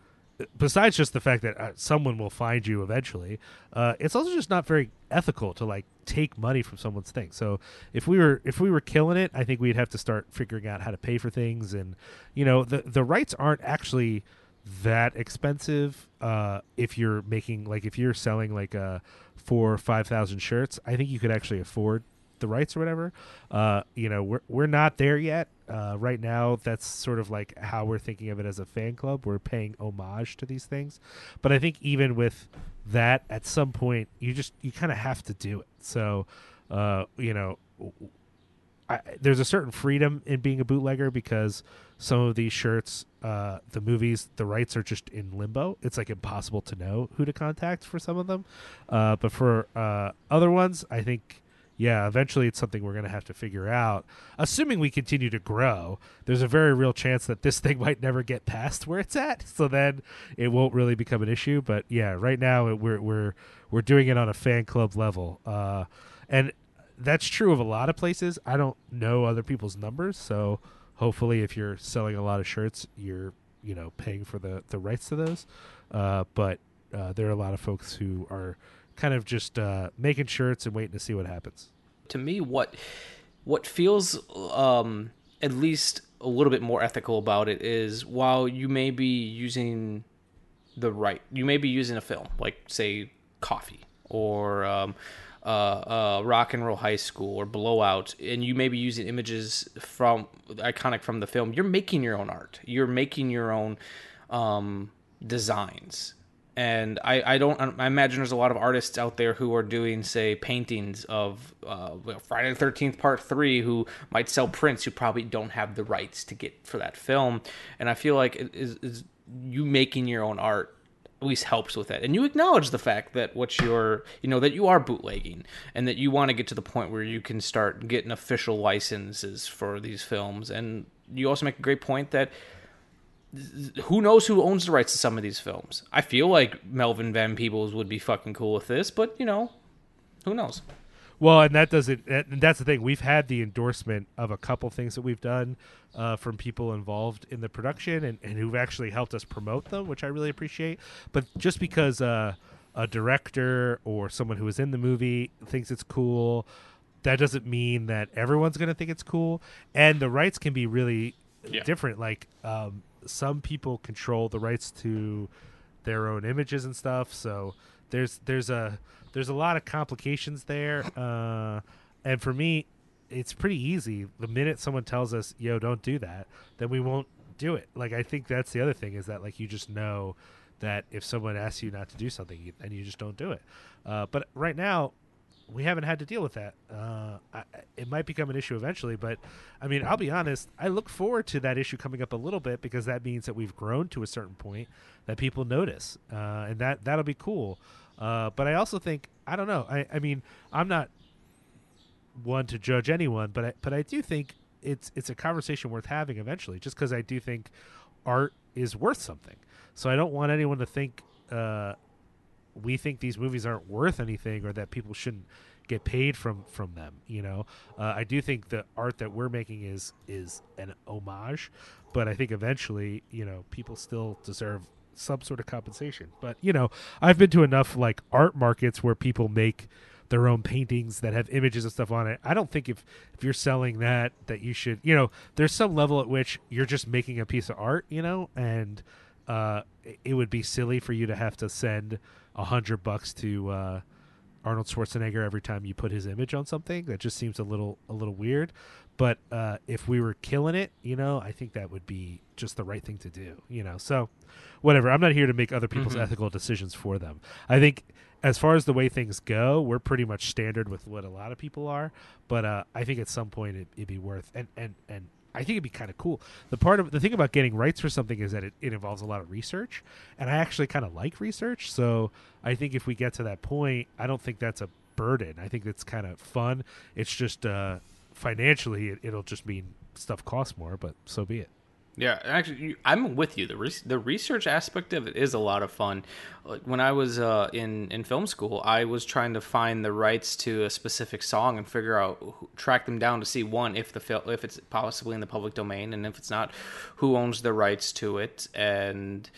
besides just the fact that uh, someone will find you eventually, uh, it's also just not very ethical to like take money from someone's thing. So if we were if we were killing it, I think we'd have to start figuring out how to pay for things, and you know the the rights aren't actually that expensive uh, if you're making like if you're selling like a four or five thousand shirts. I think you could actually afford the rights or whatever. Uh, you know, we're we're not there yet. Uh, right now, that's sort of like how we're thinking of it as a fan club. We're paying homage to these things, but I think even with that, at some point, you just you kind of have to do it. So, uh, you know, I, there's a certain freedom in being a bootlegger because some of these shirts, uh, the movies, the rights are just in limbo. It's like impossible to know who to contact for some of them. Uh, but for uh, other ones, I think yeah, eventually it's something we're going to have to figure out. Assuming we continue to grow, there's a very real chance that this thing might never get past where it's at. So then it won't really become an issue. But yeah, right now we're we're we're doing it on a fan club level, uh, and that's true of a lot of places. I don't know other people's numbers, so hopefully, if you're selling a lot of shirts, you're you know paying for the the rights to those. Uh, but uh, there are a lot of folks who are kind of just uh, making shirts and waiting to see what happens. To me, what what feels um, at least a little bit more ethical about it is while you may be using the right, you may be using a film like say Coffy or um, uh, uh, Rock and Roll High School or Blowout, and you may be using images from iconic from the film. You're making your own art. You're making your own um, designs and I, I don't I imagine there's a lot of artists out there who are doing say paintings of uh, Friday the Thirteenth Part Three who might sell prints who probably don't have the rights to get for that film, and I feel like is, is you making your own art at least helps with that, and you acknowledge the fact that what you're you know that you are bootlegging and that you want to get to the point where you can start getting official licenses for these films, and you also make a great point that who knows who owns the rights to some of these films? I feel like Melvin Van Peebles would be fucking cool with this, but you know, who knows? Well, and that doesn't. And that's the thing. We've had the endorsement of a couple things that we've done uh, from people involved in the production and, and who've actually helped us promote them, which I really appreciate. But just because uh, a director or someone who is in the movie thinks it's cool, that doesn't mean that everyone's going to think it's cool. And the rights can be really yeah. different. Like um, some people control the rights to their own images and stuff. So there's there's a there's a lot of complications there. Uh, and for me, it's pretty easy. The minute someone tells us, "Yo, don't do that," then we won't do it. Like I think that's the other thing is that like you just know that if someone asks you not to do something, then you just don't do it. Uh, but right now, we haven't had to deal with that. Uh, I, it might become an issue eventually, but I mean, I'll be honest. I look forward to that issue coming up a little bit because that means that we've grown to a certain point that people notice, uh, and that that'll be cool. Uh, but I also think I don't know. I, I mean, I'm not one to judge anyone, but I, but I do think it's it's a conversation worth having eventually. Just because I do think art is worth something, so I don't want anyone to think uh, we think these movies aren't worth anything or that people shouldn't get paid from from them. You know, uh, I do think the art that we're making is is an homage, but I think eventually, you know, people still deserve some sort of compensation. But you know, I've been to enough like art markets where people make their own paintings that have images and stuff on it. I don't think if if you're selling that that you should, you know, there's some level at which you're just making a piece of art, you know, and uh, it would be silly for you to have to send a hundred bucks to uh, Arnold Schwarzenegger every time you put his image on something. That just seems a little a little weird. But uh, if we were killing it, you know, I think that would be just the right thing to do. You know, so whatever. I'm not here to make other people's Mhm. ethical decisions for them. I think as far as the way things go, we're pretty much standard with what a lot of people are. But uh, I think at some point it, it'd be worth and and and I think it'd be kind of cool. The part of the thing about getting rights for something is that it, it involves a lot of research, and I actually kind of like research. So I think if we get to that point, I don't think that's a burden. I think that's kind of fun. It's just uh, financially, it, it'll just mean stuff costs more, but so be it. Yeah, actually, I'm with you. The re- the research aspect of it is a lot of fun. When I was uh, in in film school, I was trying to find the rights to a specific song and figure out track them down to see one if the fil- if it's possibly in the public domain, and if it's not, who owns the rights to it, and.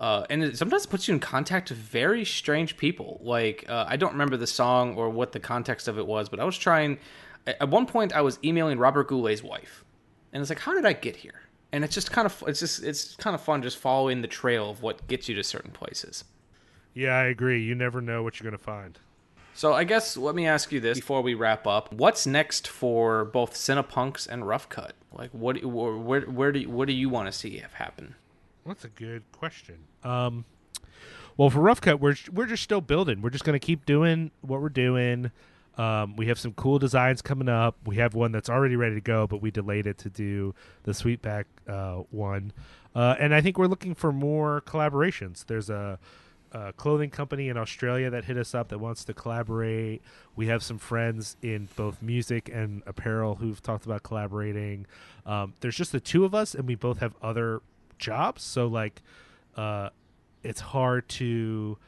Uh, and it sometimes puts you in contact with very strange people. Like uh, I don't remember the song or what the context of it was, but I was trying. At one point, I was emailing Robert Goulet's wife, and it's like, how did I get here? And it's just kind of it's just it's kind of fun just following the trail of what gets you to certain places. Yeah, I agree. You never know what you're going to find. So I guess let me ask you this before we wrap up: What's next for both Cinepunx and Rough Cut? Like, what where where do you, what do you want to see have happen? That's a good question. Um, well, for Rough Cut, we're we're just still building. We're just going to keep doing what we're doing. Um, we have some cool designs coming up. We have one that's already ready to go, but we delayed it to do the Sweetback uh, one. Uh, and I think we're looking for more collaborations. There's a, a clothing company in Australia that hit us up that wants to collaborate. We have some friends in both music and apparel who've talked about collaborating. Um, there's just the two of us, and we both have other jobs. So like, uh, it's hard to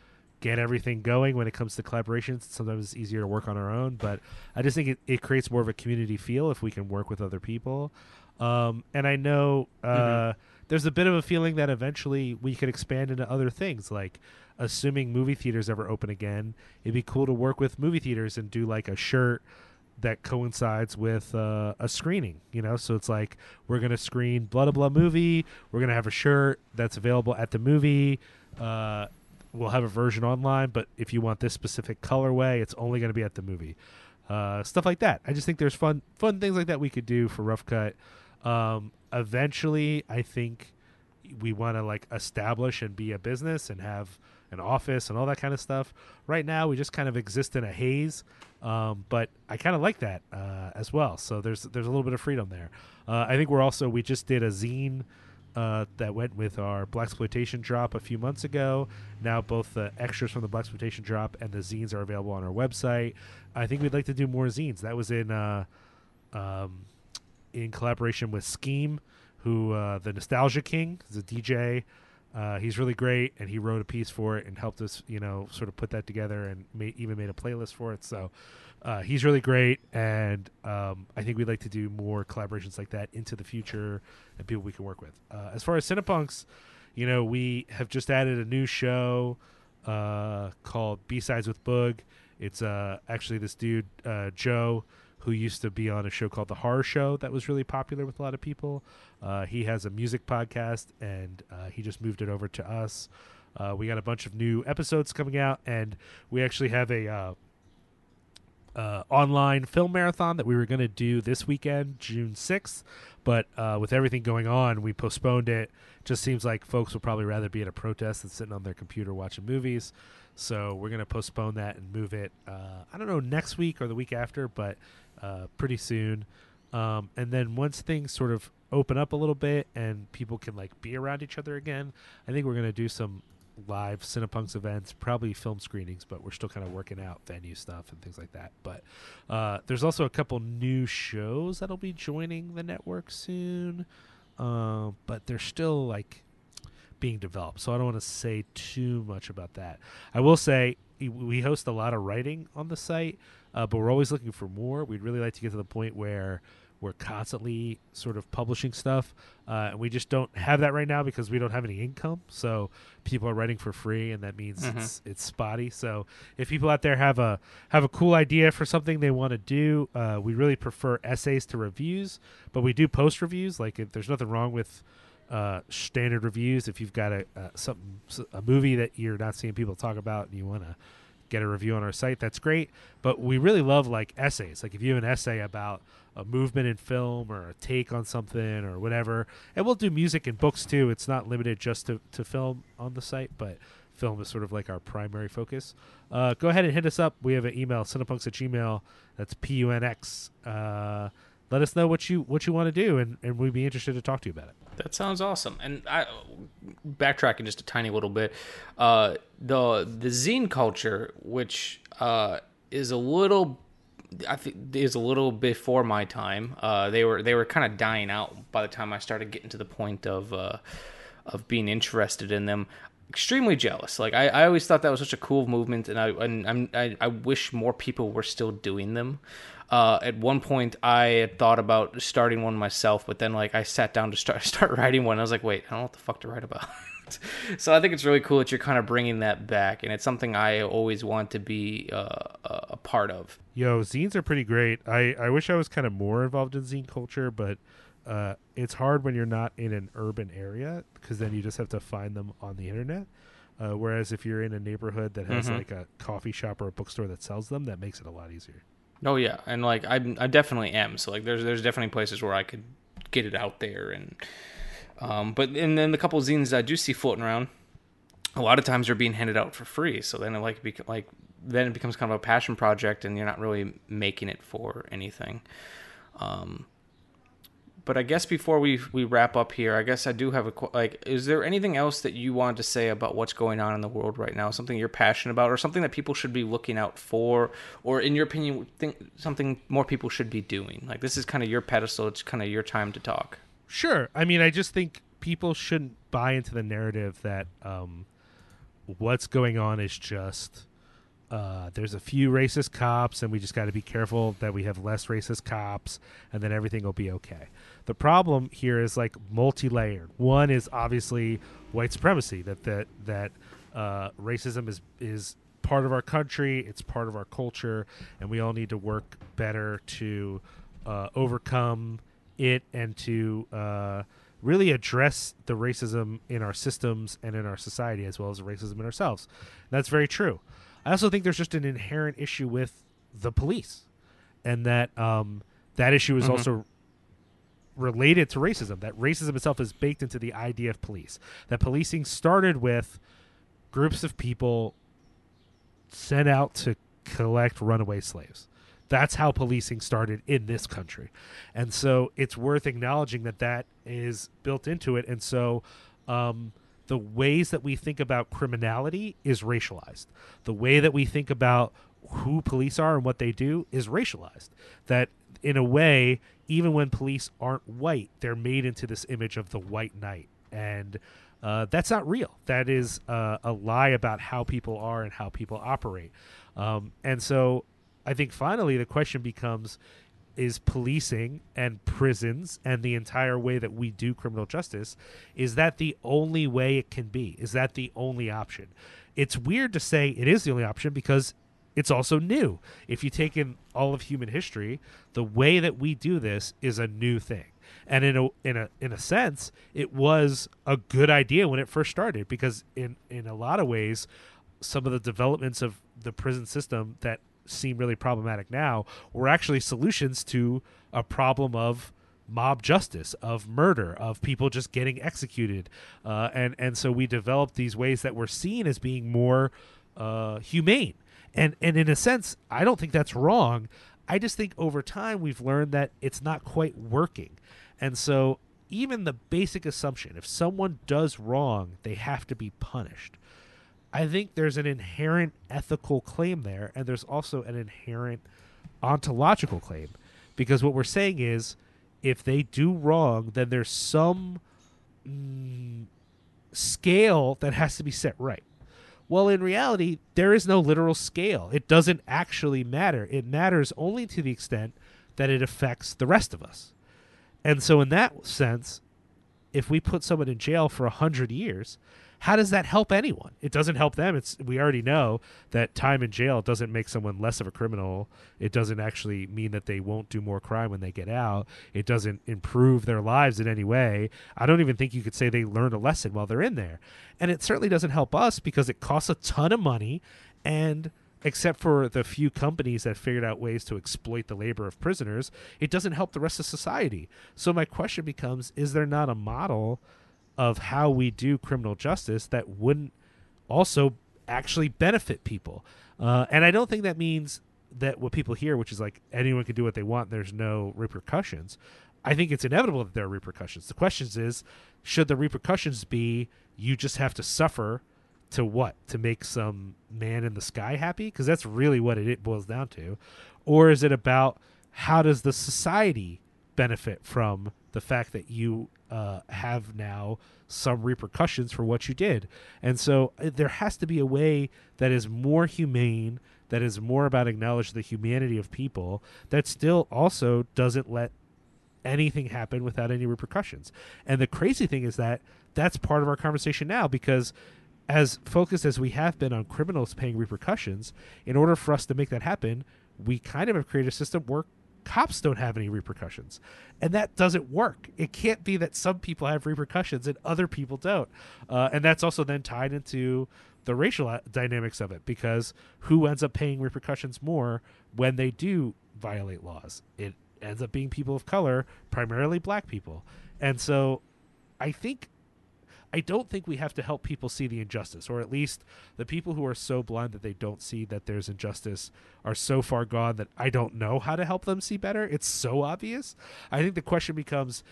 get everything going when it comes to collaborations. Sometimes it's easier to work on our own, but I just think it, it creates more of a community feel if we can work with other people. Um, and I know uh, there's a bit of a feeling that eventually we could expand into other things, like assuming movie theaters ever open again. It'd be cool to work with movie theaters and do like a shirt that coincides with uh, a screening, you know. So it's like we're gonna screen blah blah blah movie. We're gonna have a shirt that's available at the movie. Uh, we'll have a version online, but if you want this specific colorway, it's only gonna be at the movie. Uh, stuff like that. I just think there's fun fun things like that we could do for Rough Cut. Um, eventually, I think we want to like establish and be a business and have an office and all that kind of stuff. Right now, we just kind of exist in a haze, um, but I kind of like that uh, as well. So there's there's a little bit of freedom there. Uh, I think we're also we just did a zine uh, that went with our blaxploitation drop a few months ago. Now both the extras from the blaxploitation drop and the zines are available on our website. I think we'd like to do more zines. That was in uh, um, in collaboration with Scheme, who uh, the Nostalgia King is a DJ. Uh, he's really great, and he wrote a piece for it and helped us, you know, sort of put that together and even made a playlist for it. So uh, he's really great, and um, I think we'd like to do more collaborations like that into the future and people we can work with. Uh, as far as Cinepunx, you know, we have just added a new show uh, called B Sides with Boog. It's uh, actually this dude uh, Joe who used to be on a show called The Horror Show that was really popular with a lot of people. Uh, he has a music podcast, and he just moved it over to us. We got a bunch of new episodes coming out, and we actually have a uh, online film marathon that we were going to do this weekend, June 6th. But uh, with everything going on, we postponed it. Just seems like folks would probably rather be at a protest than sitting on their computer watching movies. So we're going to postpone that and move it, uh, I don't know, next week or the week after, but uh, pretty soon. Um, and then once things sort of open up a little bit and people can like be around each other again, I think we're going to do some live Cinepunx events, probably film screenings, but we're still kind of working out venue stuff and things like that. But uh, there's also a couple new shows that'll be joining the network soon, uh, but they're still like being developed. So I don't want to say too much about that. I will say we host a lot of writing on the site, uh, but we're always looking for more. We'd really like to get to the point where we're constantly sort of publishing stuff. Uh, and we just don't have that right now because we don't have any income. So people are writing for free, and that means mm-hmm. it's it's spotty. So if people out there have a have a cool idea for something they want to do, uh, we really prefer essays to reviews, but we do post reviews. Like if there's nothing wrong with uh, standard reviews. If you've got a, a something a movie that you're not seeing people talk about and you want to get a review on our site, that's great. But we really love like essays. Like if you have an essay about a movement in film or a take on something or whatever, and we'll do music and books too. It's not limited just to, to film on the site, but film is sort of like our primary focus. Uh, go ahead and hit us up. We have an email, cinepunx at gmail. That's P U N X. Uh, let us know what you what you want to do, and, and we'd be interested to talk to you about it. That sounds awesome. And I backtracking just a tiny little bit, uh, the the zine culture, which uh, is a little, I think is a little before my time. Uh, they were they were kind of dying out by the time I started getting to the point of uh, of being interested in them. Extremely jealous. Like I, I always thought that was such a cool movement, and I and I'm, I, I wish more people were still doing them. Uh, at one point, I had thought about starting one myself, but then like I sat down to start start writing one. I was like, wait, I don't know what the fuck to write about. so I think it's really cool that you're kind of bringing that back, and it's something I always want to be uh, a part of. Yo, zines are pretty great. I I wish I was kind of more involved in zine culture, but uh, it's hard when you're not in an urban area because then you just have to find them on the internet. Uh, whereas if you're in a neighborhood that has mm-hmm. like a coffee shop or a bookstore that sells them, that makes it a lot easier. Oh yeah, and like I I definitely am. So like there's there's definitely places where I could get it out there and um but and then the couple of zines I do see floating around, a lot of times they're being handed out for free. So then it like be, like then it becomes kind of a passion project and you're not really making it for anything. Um but I guess before we we wrap up here, I guess I do have a like. Is there anything else that you wanted to say about what's going on in the world right now? Something you're passionate about, or something that people should be looking out for, or in your opinion, think something more people should be doing? Like this is kind of your pedestal. It's kind of your time to talk. Sure. I mean, I just think people shouldn't buy into the narrative that um, what's going on is just uh, there's a few racist cops, and we just got to be careful that we have less racist cops, and then everything will be okay. The problem here is like multi-layered. One is obviously white supremacy that that that uh, racism is is part of our country. It's part of our culture, and we all need to work better to uh, overcome it and to uh, really address the racism in our systems and in our society, as well as the racism in ourselves. And that's very true. I also think there's just an inherent issue with the police, and that um, that issue is mm-hmm. also related to racism. That racism itself is baked into the idea of police. That policing started with groups of people sent out to collect runaway slaves. That's how policing started in this country. And so it's worth acknowledging that that is built into it. And so um, the ways that we think about criminality is racialized. The way that we think about who police are and what they do is racialized. That in a way, even when police aren't white, they're made into this image of the white knight, and uh, that's not real. That is uh, a lie about how people are and how people operate. Um, and so, I think finally the question becomes: Is policing and prisons and the entire way that we do criminal justice is that the only way it can be? Is that the only option? It's weird to say it is the only option because it's also new. If you take in all of human history, the way that we do this is a new thing. And in a in a in a sense, it was a good idea when it first started because in in a lot of ways, some of the developments of the prison system that seem really problematic now were actually solutions to a problem of mob justice, of murder, of people just getting executed, uh, and and so we developed these ways that were seen as being more uh, humane and and in a sense, I don't think that's wrong. I just think over time we've learned that it's not quite working. And so even the basic assumption if someone does wrong, they have to be punished. I think there's an inherent ethical claim there, and there's also an inherent ontological claim. Because what we're saying is, if they do wrong, then there's some mm, scale that has to be set right. Well, in reality, there is no literal scale. It doesn't actually matter. It matters only to the extent that it affects the rest of us. And so, in that sense, if we put someone in jail for a hundred years, how does that help anyone? It doesn't help them. It's we already know that time in jail doesn't make someone less of a criminal. It doesn't actually mean that they won't do more crime when they get out. It doesn't improve their lives in any way. I don't even think you could say they learned a lesson while they're in there. And it certainly doesn't help us because it costs a ton of money and except for the few companies that figured out ways to exploit the labor of prisoners, it doesn't help the rest of society. So my question becomes is there not a model of how we do criminal justice that wouldn't also actually benefit people. Uh, and I don't think that means that what people hear, which is like anyone can do what they want, there's no repercussions. I think it's inevitable that there are repercussions. The question is, should the repercussions be you just have to suffer to what? To make some man in the sky happy? Because that's really what it, it boils down to. Or is it about how does the society benefit from the fact that you uh, have now some repercussions for what you did. And so uh, there has to be a way that is more humane, that is more about acknowledging the humanity of people, that still also doesn't let anything happen without any repercussions. And the crazy thing is that that's part of our conversation now because as focused as we have been on criminals paying repercussions, in order for us to make that happen, we kind of have created a system where cops don't have any repercussions. And that doesn't work. It can't be that some people have repercussions and other people don't. Uh, and that's also then tied into the racial dynamics of it because who ends up paying repercussions more when they do violate laws? It ends up being people of color, primarily black people. And so I think I don't think we have to help people see the injustice, or at least the people who are so blind that they don't see that there's injustice are so far gone that I don't know how to help them see better. It's so obvious. I think the question becomes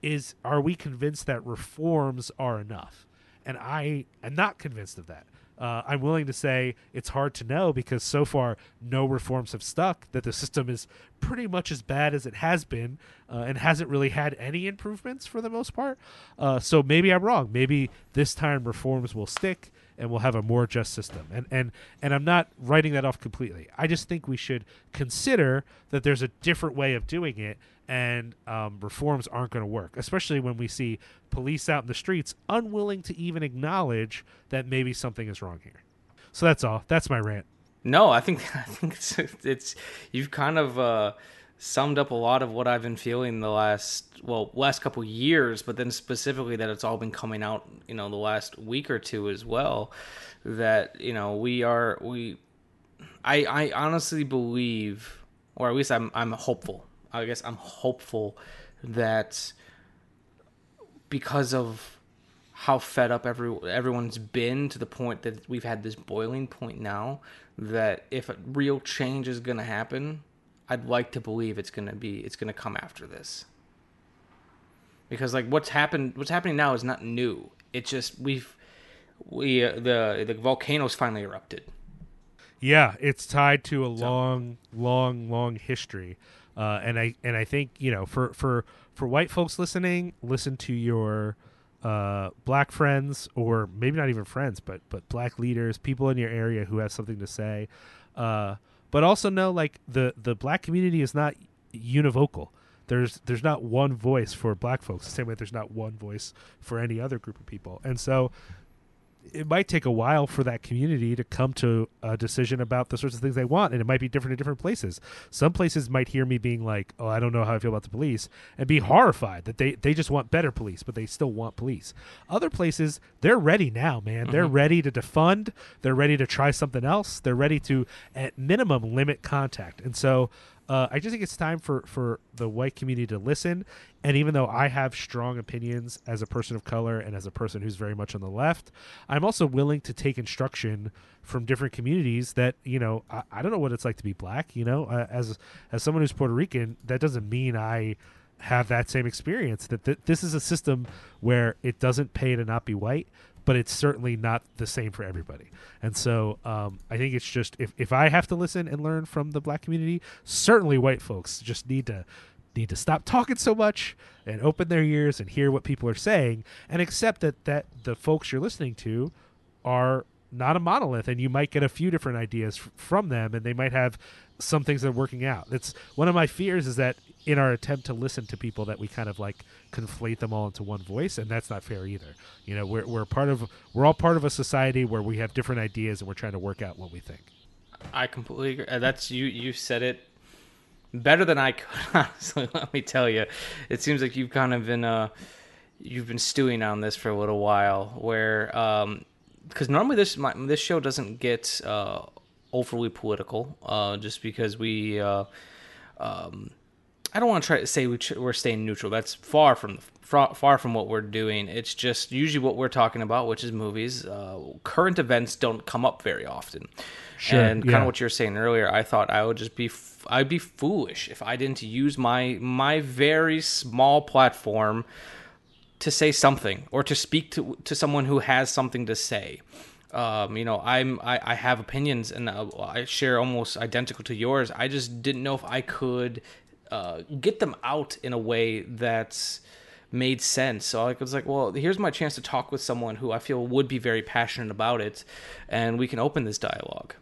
is are we convinced that reforms are enough? And I am not convinced of that. Uh, I'm willing to say it's hard to know because so far no reforms have stuck, that the system is pretty much as bad as it has been uh, and hasn't really had any improvements for the most part. Uh, so maybe I'm wrong. Maybe this time reforms will stick and we'll have a more just system. And and and I'm not writing that off completely. I just think we should consider that there's a different way of doing it and um, reforms aren't going to work, especially when we see police out in the streets unwilling to even acknowledge that maybe something is wrong here. So that's all. That's my rant. No, I think I think it's, it's you've kind of uh, summed up a lot of what I've been feeling the last well last couple years, but then specifically that it's all been coming out you know the last week or two as well. That you know we are we, I I honestly believe, or at least I'm I'm hopeful I guess I'm hopeful that because of how fed up every everyone's been to the point that we've had this boiling point now that if a real change is going to happen i'd like to believe it's going to be it's going to come after this because like what's happened what's happening now is not new it just we've we uh, the the volcanoes finally erupted yeah it's tied to a so. long long long history uh, and I and I think you know for for for white folks listening, listen to your uh, black friends or maybe not even friends, but but black leaders, people in your area who have something to say. Uh, but also know like the the black community is not univocal. There's there's not one voice for black folks the same way there's not one voice for any other group of people. And so it might take a while for that community to come to a decision about the sorts of things they want and it might be different in different places. Some places might hear me being like oh i don't know how i feel about the police and be horrified that they, they just want better police but they still want police. Other places they're ready now man. Mm-hmm. they're ready to defund. They're ready to try something else. They're ready to at minimum limit contact. And so uh, I just think it's time for, for the white community to listen. And even though I have strong opinions as a person of color and as a person who's very much on the left, I'm also willing to take instruction from different communities that, you know, I, I don't know what it's like to be black, you know, uh, as, as someone who's Puerto Rican, that doesn't mean I have that same experience that th- this is a system where it doesn't pay to not be white but it's certainly not the same for everybody. And so um, I think it's just if if I have to listen and learn from the black community, certainly white folks just need to need to stop talking so much and open their ears and hear what people are saying and accept that that the folks you're listening to are not a monolith and you might get a few different ideas f- from them and they might have some things that are working out that's one of my fears is that in our attempt to listen to people that we kind of like conflate them all into one voice and that's not fair either you know we're, we're part of we're all part of a society where we have different ideas and we're trying to work out what we think I completely agree. Uh, That's you. You said it better than I could. Honestly, let me tell you, it seems like you've kind of been uh, you've been stewing on this for a little while. Where um, because normally this my, this show doesn't get uh overly political, uh, just because we uh, um, I don't want to try to say we ch- we're staying neutral. That's far from far, far from what we're doing. It's just usually what we're talking about, which is movies. Uh, current events don't come up very often. Sure, and kind yeah. of what you were saying earlier, I thought I would just be f- I'd be foolish if I didn't use my my very small platform to say something or to speak to to someone who has something to say. Um, you know, I'm I, I have opinions and uh, I share almost identical to yours. I just didn't know if I could uh, get them out in a way that's made sense. So I was like, well, here's my chance to talk with someone who I feel would be very passionate about it, and we can open this dialogue.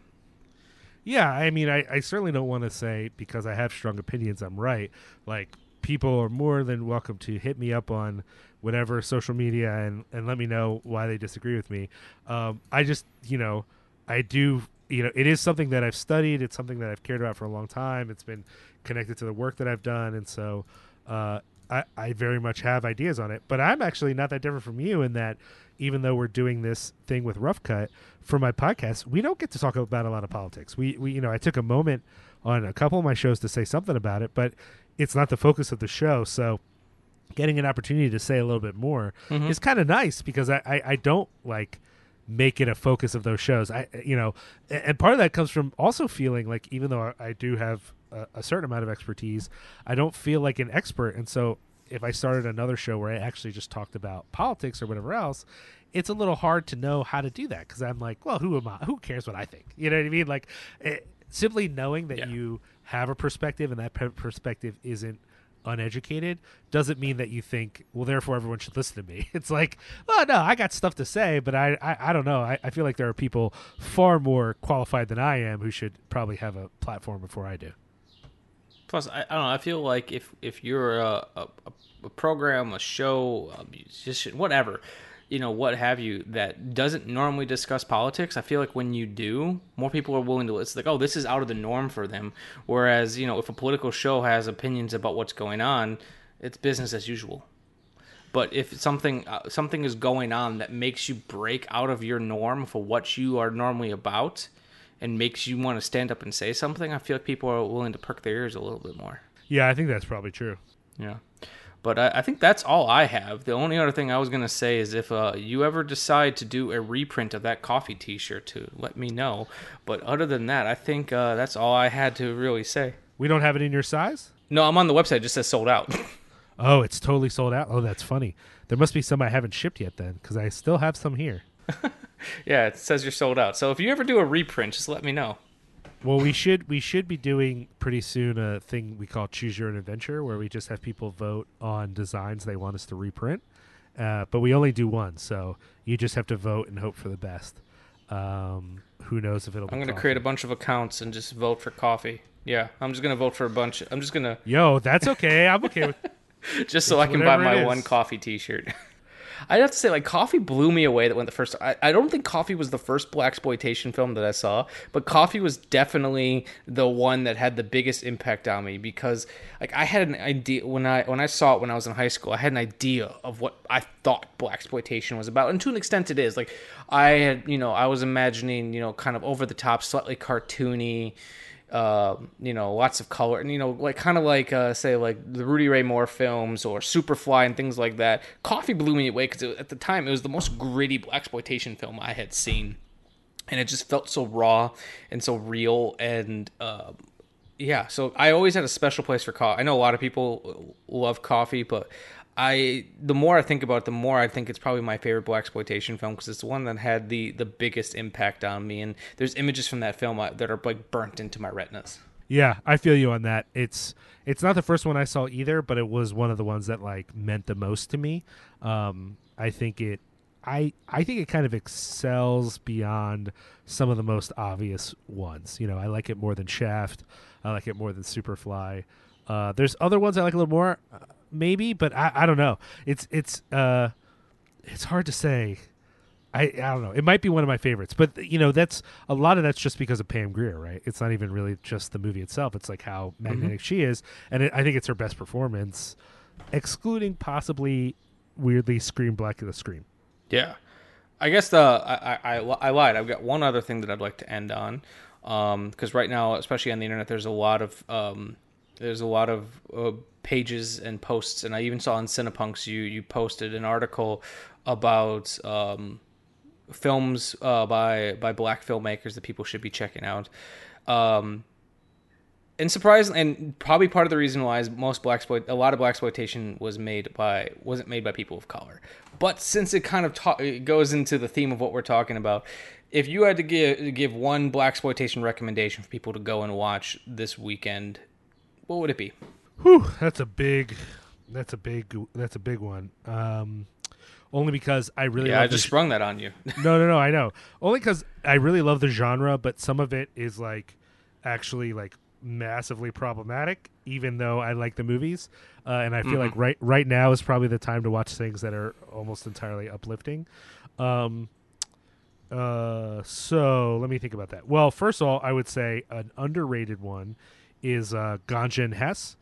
Yeah, I mean, I, I certainly don't want to say because I have strong opinions, I'm right. Like, people are more than welcome to hit me up on whatever social media and, and let me know why they disagree with me. Um, I just, you know, I do, you know, it is something that I've studied. It's something that I've cared about for a long time. It's been connected to the work that I've done. And so uh, I, I very much have ideas on it. But I'm actually not that different from you in that even though we're doing this thing with Rough Cut for my podcast, we don't get to talk about a lot of politics. We, we you know, I took a moment on a couple of my shows to say something about it, but it's not the focus of the show. So getting an opportunity to say a little bit more Mhm. is kind of nice because I, I, I don't like make it a focus of those shows. I, you know, and part of that comes from also feeling like even though I do have a, a certain amount of expertise, I don't feel like an expert. And so if I started another show where I actually just talked about politics or whatever else, it's a little hard to know how to do that because I'm like, well, who am I? Who cares what I think? You know what I mean? Like, it, simply knowing that Yeah. you have a perspective and that per- perspective isn't uneducated doesn't mean that you think, well, therefore everyone should listen to me. It's like, well, no, I got stuff to say, but I, I, I don't know. I, I feel like there are people far more qualified than I am who should probably have a platform before I do. Plus, I, I don't know. I feel like if if you're a, a, a program, a show, a musician, whatever, you know, what have you, that doesn't normally discuss politics, I feel like when you do, more people are willing to. It's like, oh, this is out of the norm for them. Whereas, you know, if a political show has opinions about what's going on, it's business as usual. But if something uh, something is going on that makes you break out of your norm for what you are normally about, and makes you want to stand up and say something, I feel like people are willing to perk their ears a little bit more. Yeah, I think that's probably true. Yeah. But I, I think that's all I have. The only other thing I was gonna say is if uh, you ever decide to do a reprint of that Coffy T-shirt, to let me know. But other than that, I think uh, that's all I had to really say. We don't have it in your size? No, I'm on the website. It just says sold out. Oh, it's totally sold out. Oh, that's funny. There must be some I haven't shipped yet then because I still have some here. yeah, it says you're sold out. So if you ever do a reprint, just let me know. Well, we should we should be doing pretty soon a thing we call Choose Your Own Adventure, where we just have people vote on designs they want us to reprint. Uh, but we only do one, so you just have to vote and hope for the best. Um, who knows if it'll? I'm gonna create a bunch of accounts and just vote for Coffy. Yeah, I'm just gonna vote for a bunch. I'm just gonna Yo, that's okay. I'm okay with. just so I can buy my one Coffy T-shirt. I'd have to say, like, Coffy blew me away. That went the first. I, I don't think Coffy was the first blaxploitation film that I saw, but Coffy was definitely the one that had the biggest impact on me because, like, I had an idea when I when I saw it when I was in high school. I had an idea of what I thought blaxploitation was about, and to an extent, it is. Like, I had, you know, I was imagining, you know, kind of over the top, slightly cartoony uh, you know, lots of color, and you know, like kind of like uh, say like the Rudy Ray Moore films or Superfly and things like that. Coffy blew me away because at the time it was the most gritty exploitation film I had seen, and it just felt so raw and so real and. Uh, yeah, so I always had a special place for Coffy. I know a lot of people love Coffy, but I the more I think about it, the more I think it's probably my favorite blaxploitation film because it's the one that had the the biggest impact on me. And there's images from that film uh, that are like burnt into my retinas. Yeah, I feel you on that. It's it's not the first one I saw either, but it was one of the ones that like meant the most to me. Um, I think it, I I think it kind of excels beyond some of the most obvious ones. You know, I like it more than Shaft. I like it more than Superfly. Uh, there's other ones I like a little more, maybe, but I, I don't know. It's it's uh, it's hard to say. I, I don't know. It might be one of my favorites, but you know that's a lot of that's just because of Pam Grier, right? It's not even really just the movie itself. It's like how magnetic she is, and it, I think it's her best performance, excluding possibly weirdly Scream Blacula Scream. Yeah, I guess the I, I I lied. I've got one other thing that I'd like to end on, because right now, especially on the internet, there's a lot of um, there's a lot of uh, pages and posts, and I even saw on Cinepunx you you posted an article about um, films uh, by by black filmmakers that people should be checking out. Um, and surprisingly, and probably part of the reason why is most black exploit, a lot of blaxploitation was made by wasn't made by people of color. But since it kind of ta- goes into the theme of what we're talking about, if you had to give give one blaxploitation recommendation for people to go and watch this weekend, what would it be? Whew, that's a big, that's a big, that's a big one. Um, only because I really Yeah, I just sprung that on you. no, no, no. I know. Only because I really love the genre, but some of it is like actually like massively problematic. Even though I like the movies, uh, and I feel like right right now is probably the time to watch things that are almost entirely uplifting. Um, uh, so let me think about that. Well, first of all, I would say an underrated one is uh, Ganja and Hess.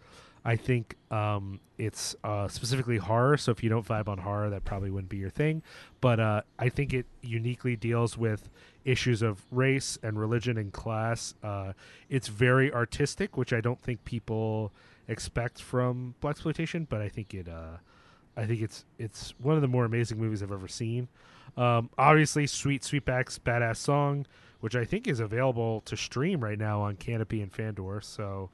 I think um, it's uh, specifically horror. So if you don't vibe on horror, that probably wouldn't be your thing. But uh, I think it uniquely deals with issues of race and religion and class. Uh, it's very artistic, which I don't think people expect from blaxploitation. But I think it, uh, I think it's it's one of the more amazing movies I've ever seen. Um, obviously, Sweet Sweetback's Baadasssss Song, which I think is available to stream right now on Kanopy and Fandor. So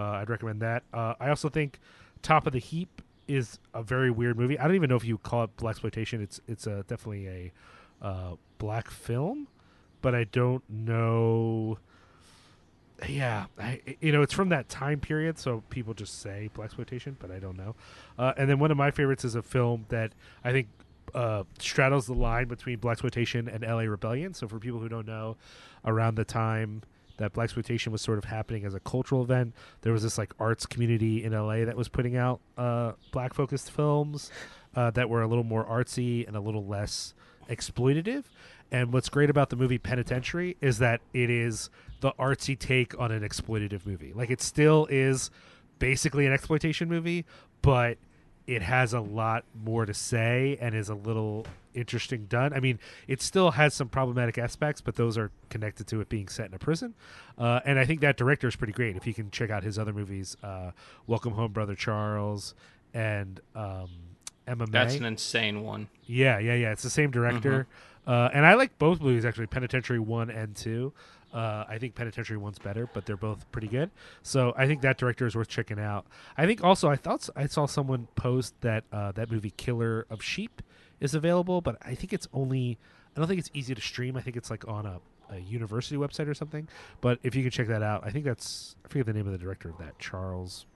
I'd recommend that. Uh, I also think Top of the Heap is a very weird movie. I don't even know if you call it blaxploitation. It's it's a, definitely a uh, black film, but I don't know. Yeah, I, you know, it's from that time period, so people just say blaxploitation, but I don't know. Uh, and then one of my favorites is a film that I think uh, straddles the line between blaxploitation and L.A. Rebellion. So for people who don't know, around the time that blaxploitation was sort of happening as a cultural event, there was this like arts community in L.A. that was putting out uh, black focused films uh, that were a little more artsy and a little less exploitative. And what's great about the movie Penitentiary is that it is the artsy take on an exploitative movie. Like it still is basically an exploitation movie, but it has a lot more to say and is a little interesting done. I mean, it still has some problematic aspects, but those are connected to it being set in a prison. Uh, and I think that director is pretty great. If you can check out his other movies, uh, Welcome Home, Brother Charles, and um, Emma Mae. That's an insane one. Yeah, yeah, yeah. It's the same director. Uh, and I like both movies actually, Penitentiary one and two. Uh, I think Penitentiary one's better, but they're both pretty good. So I think that director is worth checking out. I think also I thought I saw someone post that uh, that movie Killer of Sheep is available, but I think it's only I don't think it's easy to stream. I think it's like on a, a university website or something. But if you can check that out, I think that's I forget the name of the director of that Charles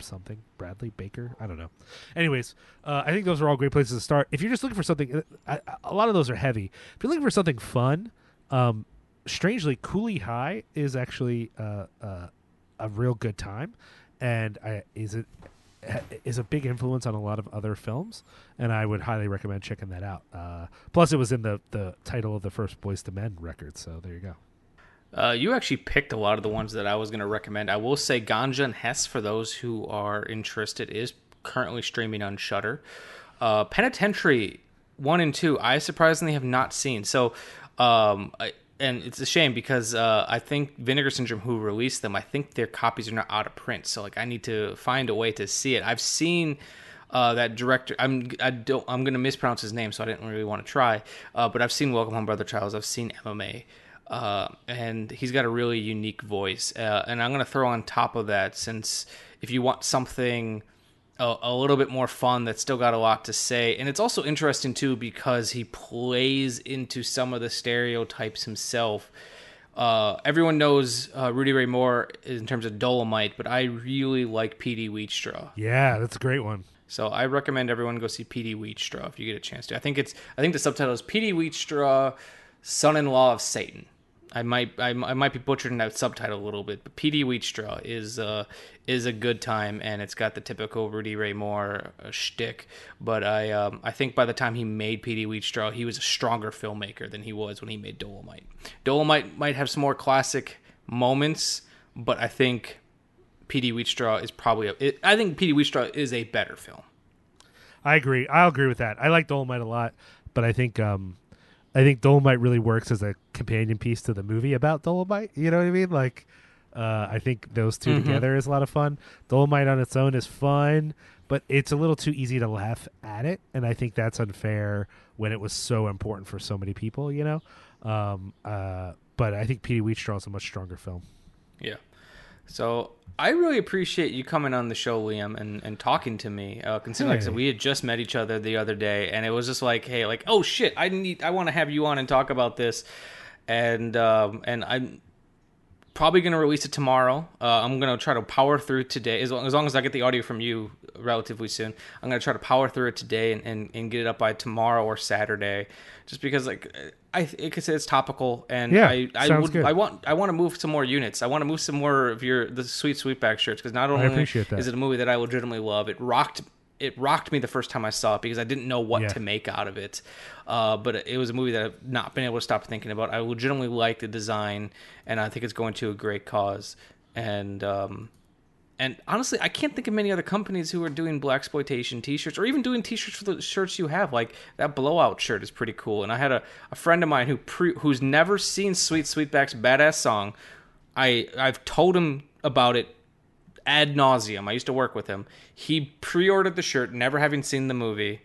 something Bradley Baker. I don't know. Anyways, uh, I think those are all great places to start. If you're just looking for something, I, I- a lot of those are heavy. If you're looking for something fun, um, strangely, Cooley High is actually uh, uh, a real good time, and I, is it is a big influence on a lot of other films, and I would highly recommend checking that out. Uh, plus, it was in the the title of the first Boyz II Men record, so there you go. Uh, you actually picked a lot of the ones that I was going to recommend. I will say Ganja and Hess for those who are interested is currently streaming on Shudder. Uh, Penitentiary one and two, I surprisingly have not seen. So, um, I, and it's a shame because uh, I think Vinegar Syndrome, who released them, I think their copies are not out of print. So, like, I need to find a way to see it. I've seen uh, that director. I'm I don't I'm gonna mispronounce his name, so I didn't really want to try. Uh, but I've seen Welcome Home, Brother Charles. I've seen Emma Mae, uh, and he's got a really unique voice. Uh, and I'm gonna throw on top of that, since if you want something a, a little bit more fun that's still got a lot to say and it's also interesting too because he plays into some of the stereotypes himself uh, everyone knows uh, Rudy Ray Moore in terms of Dolomite, but I really like Petey Wheatstraw. Yeah, that's a great one. So I recommend everyone go see Petey Wheatstraw if you get a chance to. I think it's I think the subtitle is Petey Wheatstraw, Son-in-Law of Satan. I might I, I might be butchering that subtitle a little bit, but Petey Wheatstraw is uh, is a good time, and it's got the typical Rudy Ray Moore uh, shtick. But I um, I think by the time he made Petey Wheatstraw, he was a stronger filmmaker than he was when he made Dolomite. Dolomite might have some more classic moments, but I think Petey Wheatstraw is probably a, it, I think Petey Wheatstraw is a better film. I agree. I'll agree with that. I like Dolomite a lot, but I think um, I think Dolomite really works as a companion piece to the movie about Dolomite. You know what I mean? Like, uh, I think those 2 Mhm. together is a lot of fun. Dolomite on its own is fun, but it's a little too easy to laugh at it, and I think that's unfair when it was so important for so many people. You know, um, uh, but I think Petey Wheatstraw is a much stronger film. Yeah. So I really appreciate you coming on the show, Liam, and, and talking to me. Uh, considering, like I said, we had just met each other the other day, and it was just like, hey, like, oh shit, I need, I want to have you on and talk about this, and um, and I'm probably gonna release it tomorrow. Uh, I'm gonna try to power through today, as long, as long as I get the audio from you relatively soon. I'm gonna try to power through it today and, and, and get it up by tomorrow or Saturday, just because like I it could say it's topical, and Yeah, I I sounds would good. I want I want to move some more units. I want to move some more of your the sweet sweetback shirts because not only is it a movie that I legitimately love, it rocked it rocked me the first time I saw it because I didn't know what Yeah. to make out of it. Uh, but it was a movie that I've not been able to stop thinking about. I legitimately like the design, and I think it's going to a great cause. And um, and honestly, I can't think of many other companies who are doing blaxploitation T-shirts or even doing T-shirts for the shirts you have. Like that blowout shirt is pretty cool. And I had a, a friend of mine who pre, who's never seen Sweet Sweetback's Baadasssss Song. I I've told him about it ad nauseum. I used to work with him. He pre-ordered the shirt, never having seen the movie,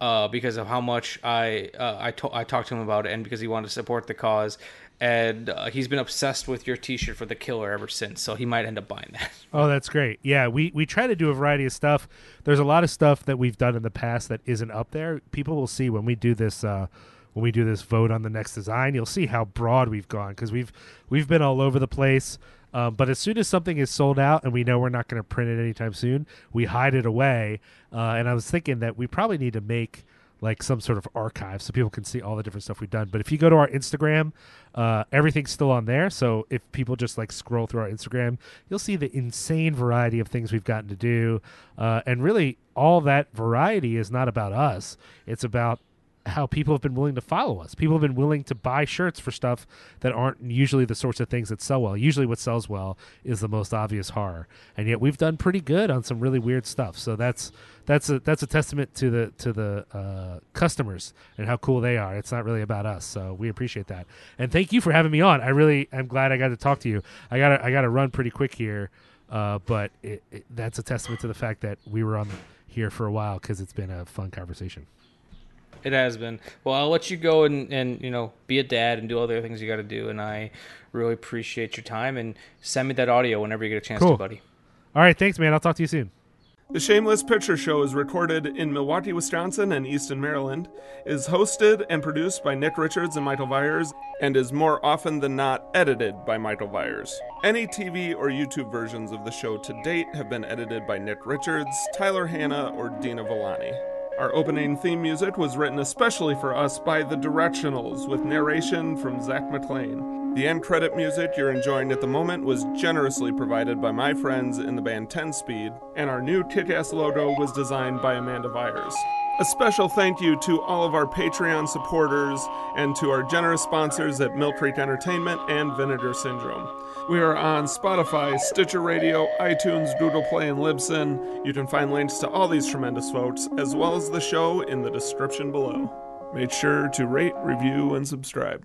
uh, because of how much I uh, I, to- I talked to him about it, and because he wanted to support the cause. And uh, he's been obsessed with your T-shirt for the Killer ever since. So he might end up buying that. Oh, that's great. Yeah, we we try to do a variety of stuff. There's a lot of stuff that we've done in the past that isn't up there. People will see when we do this uh when we do this vote on the next design, you'll see how broad we've gone because we've we've been all over the place. Um, but as soon as something is sold out and we know we're not going to print it anytime soon, we hide it away. Uh, and I was thinking that we probably need to make like some sort of archive so people can see all the different stuff we've done. But if you go to our Instagram, uh, everything's still on there. So if people just like scroll through our Instagram, you'll see the insane variety of things we've gotten to do. Uh, and really, all that variety is not about us, it's about how people have been willing to follow us. People have been willing to buy shirts for stuff that aren't usually the sorts of things that sell well. Usually, what sells well is the most obvious horror, and yet we've done pretty good on some really weird stuff. So that's that's a that's a testament to the to the uh, customers and how cool they are. It's not really about us, so we appreciate that. And thank you for having me on. I really am glad I got to talk to you. I got I got to run pretty quick here, uh, but it, it, that's a testament to the fact that we were on here for a while because it's been a fun conversation. It has been. Well, I'll let you go and, and you know be a dad and do all the other things you got to do. And I really appreciate your time. And send me that audio whenever you get a chance Cool. to, buddy. All right, thanks, man. I'll talk to you soon. The Shameless Picture Show is recorded in Milwaukee, Wisconsin and Easton, Maryland, is hosted and produced by Nick Richards and Michael Vyers, and is more often than not edited by Michael Vyers. Any TV or YouTube versions of the show to date have been edited by Nick Richards, Tyler Hanna, or Dina Villani. Our opening theme music was written especially for us by The Directionals, with narration from Zach McLean. The end credit music you're enjoying at the moment was generously provided by my friends in the band 10 Speed, and our new kick ass logo was designed by Amanda Vyers. A special thank you to all of our Patreon supporters and to our generous sponsors at Mill Creek Entertainment and Vinegar Syndrome. We are on Spotify, Stitcher Radio, iTunes, Google Play, and Libsyn. You can find links to all these tremendous folks, as well as the show, in the description below. Make sure to rate, review, and subscribe.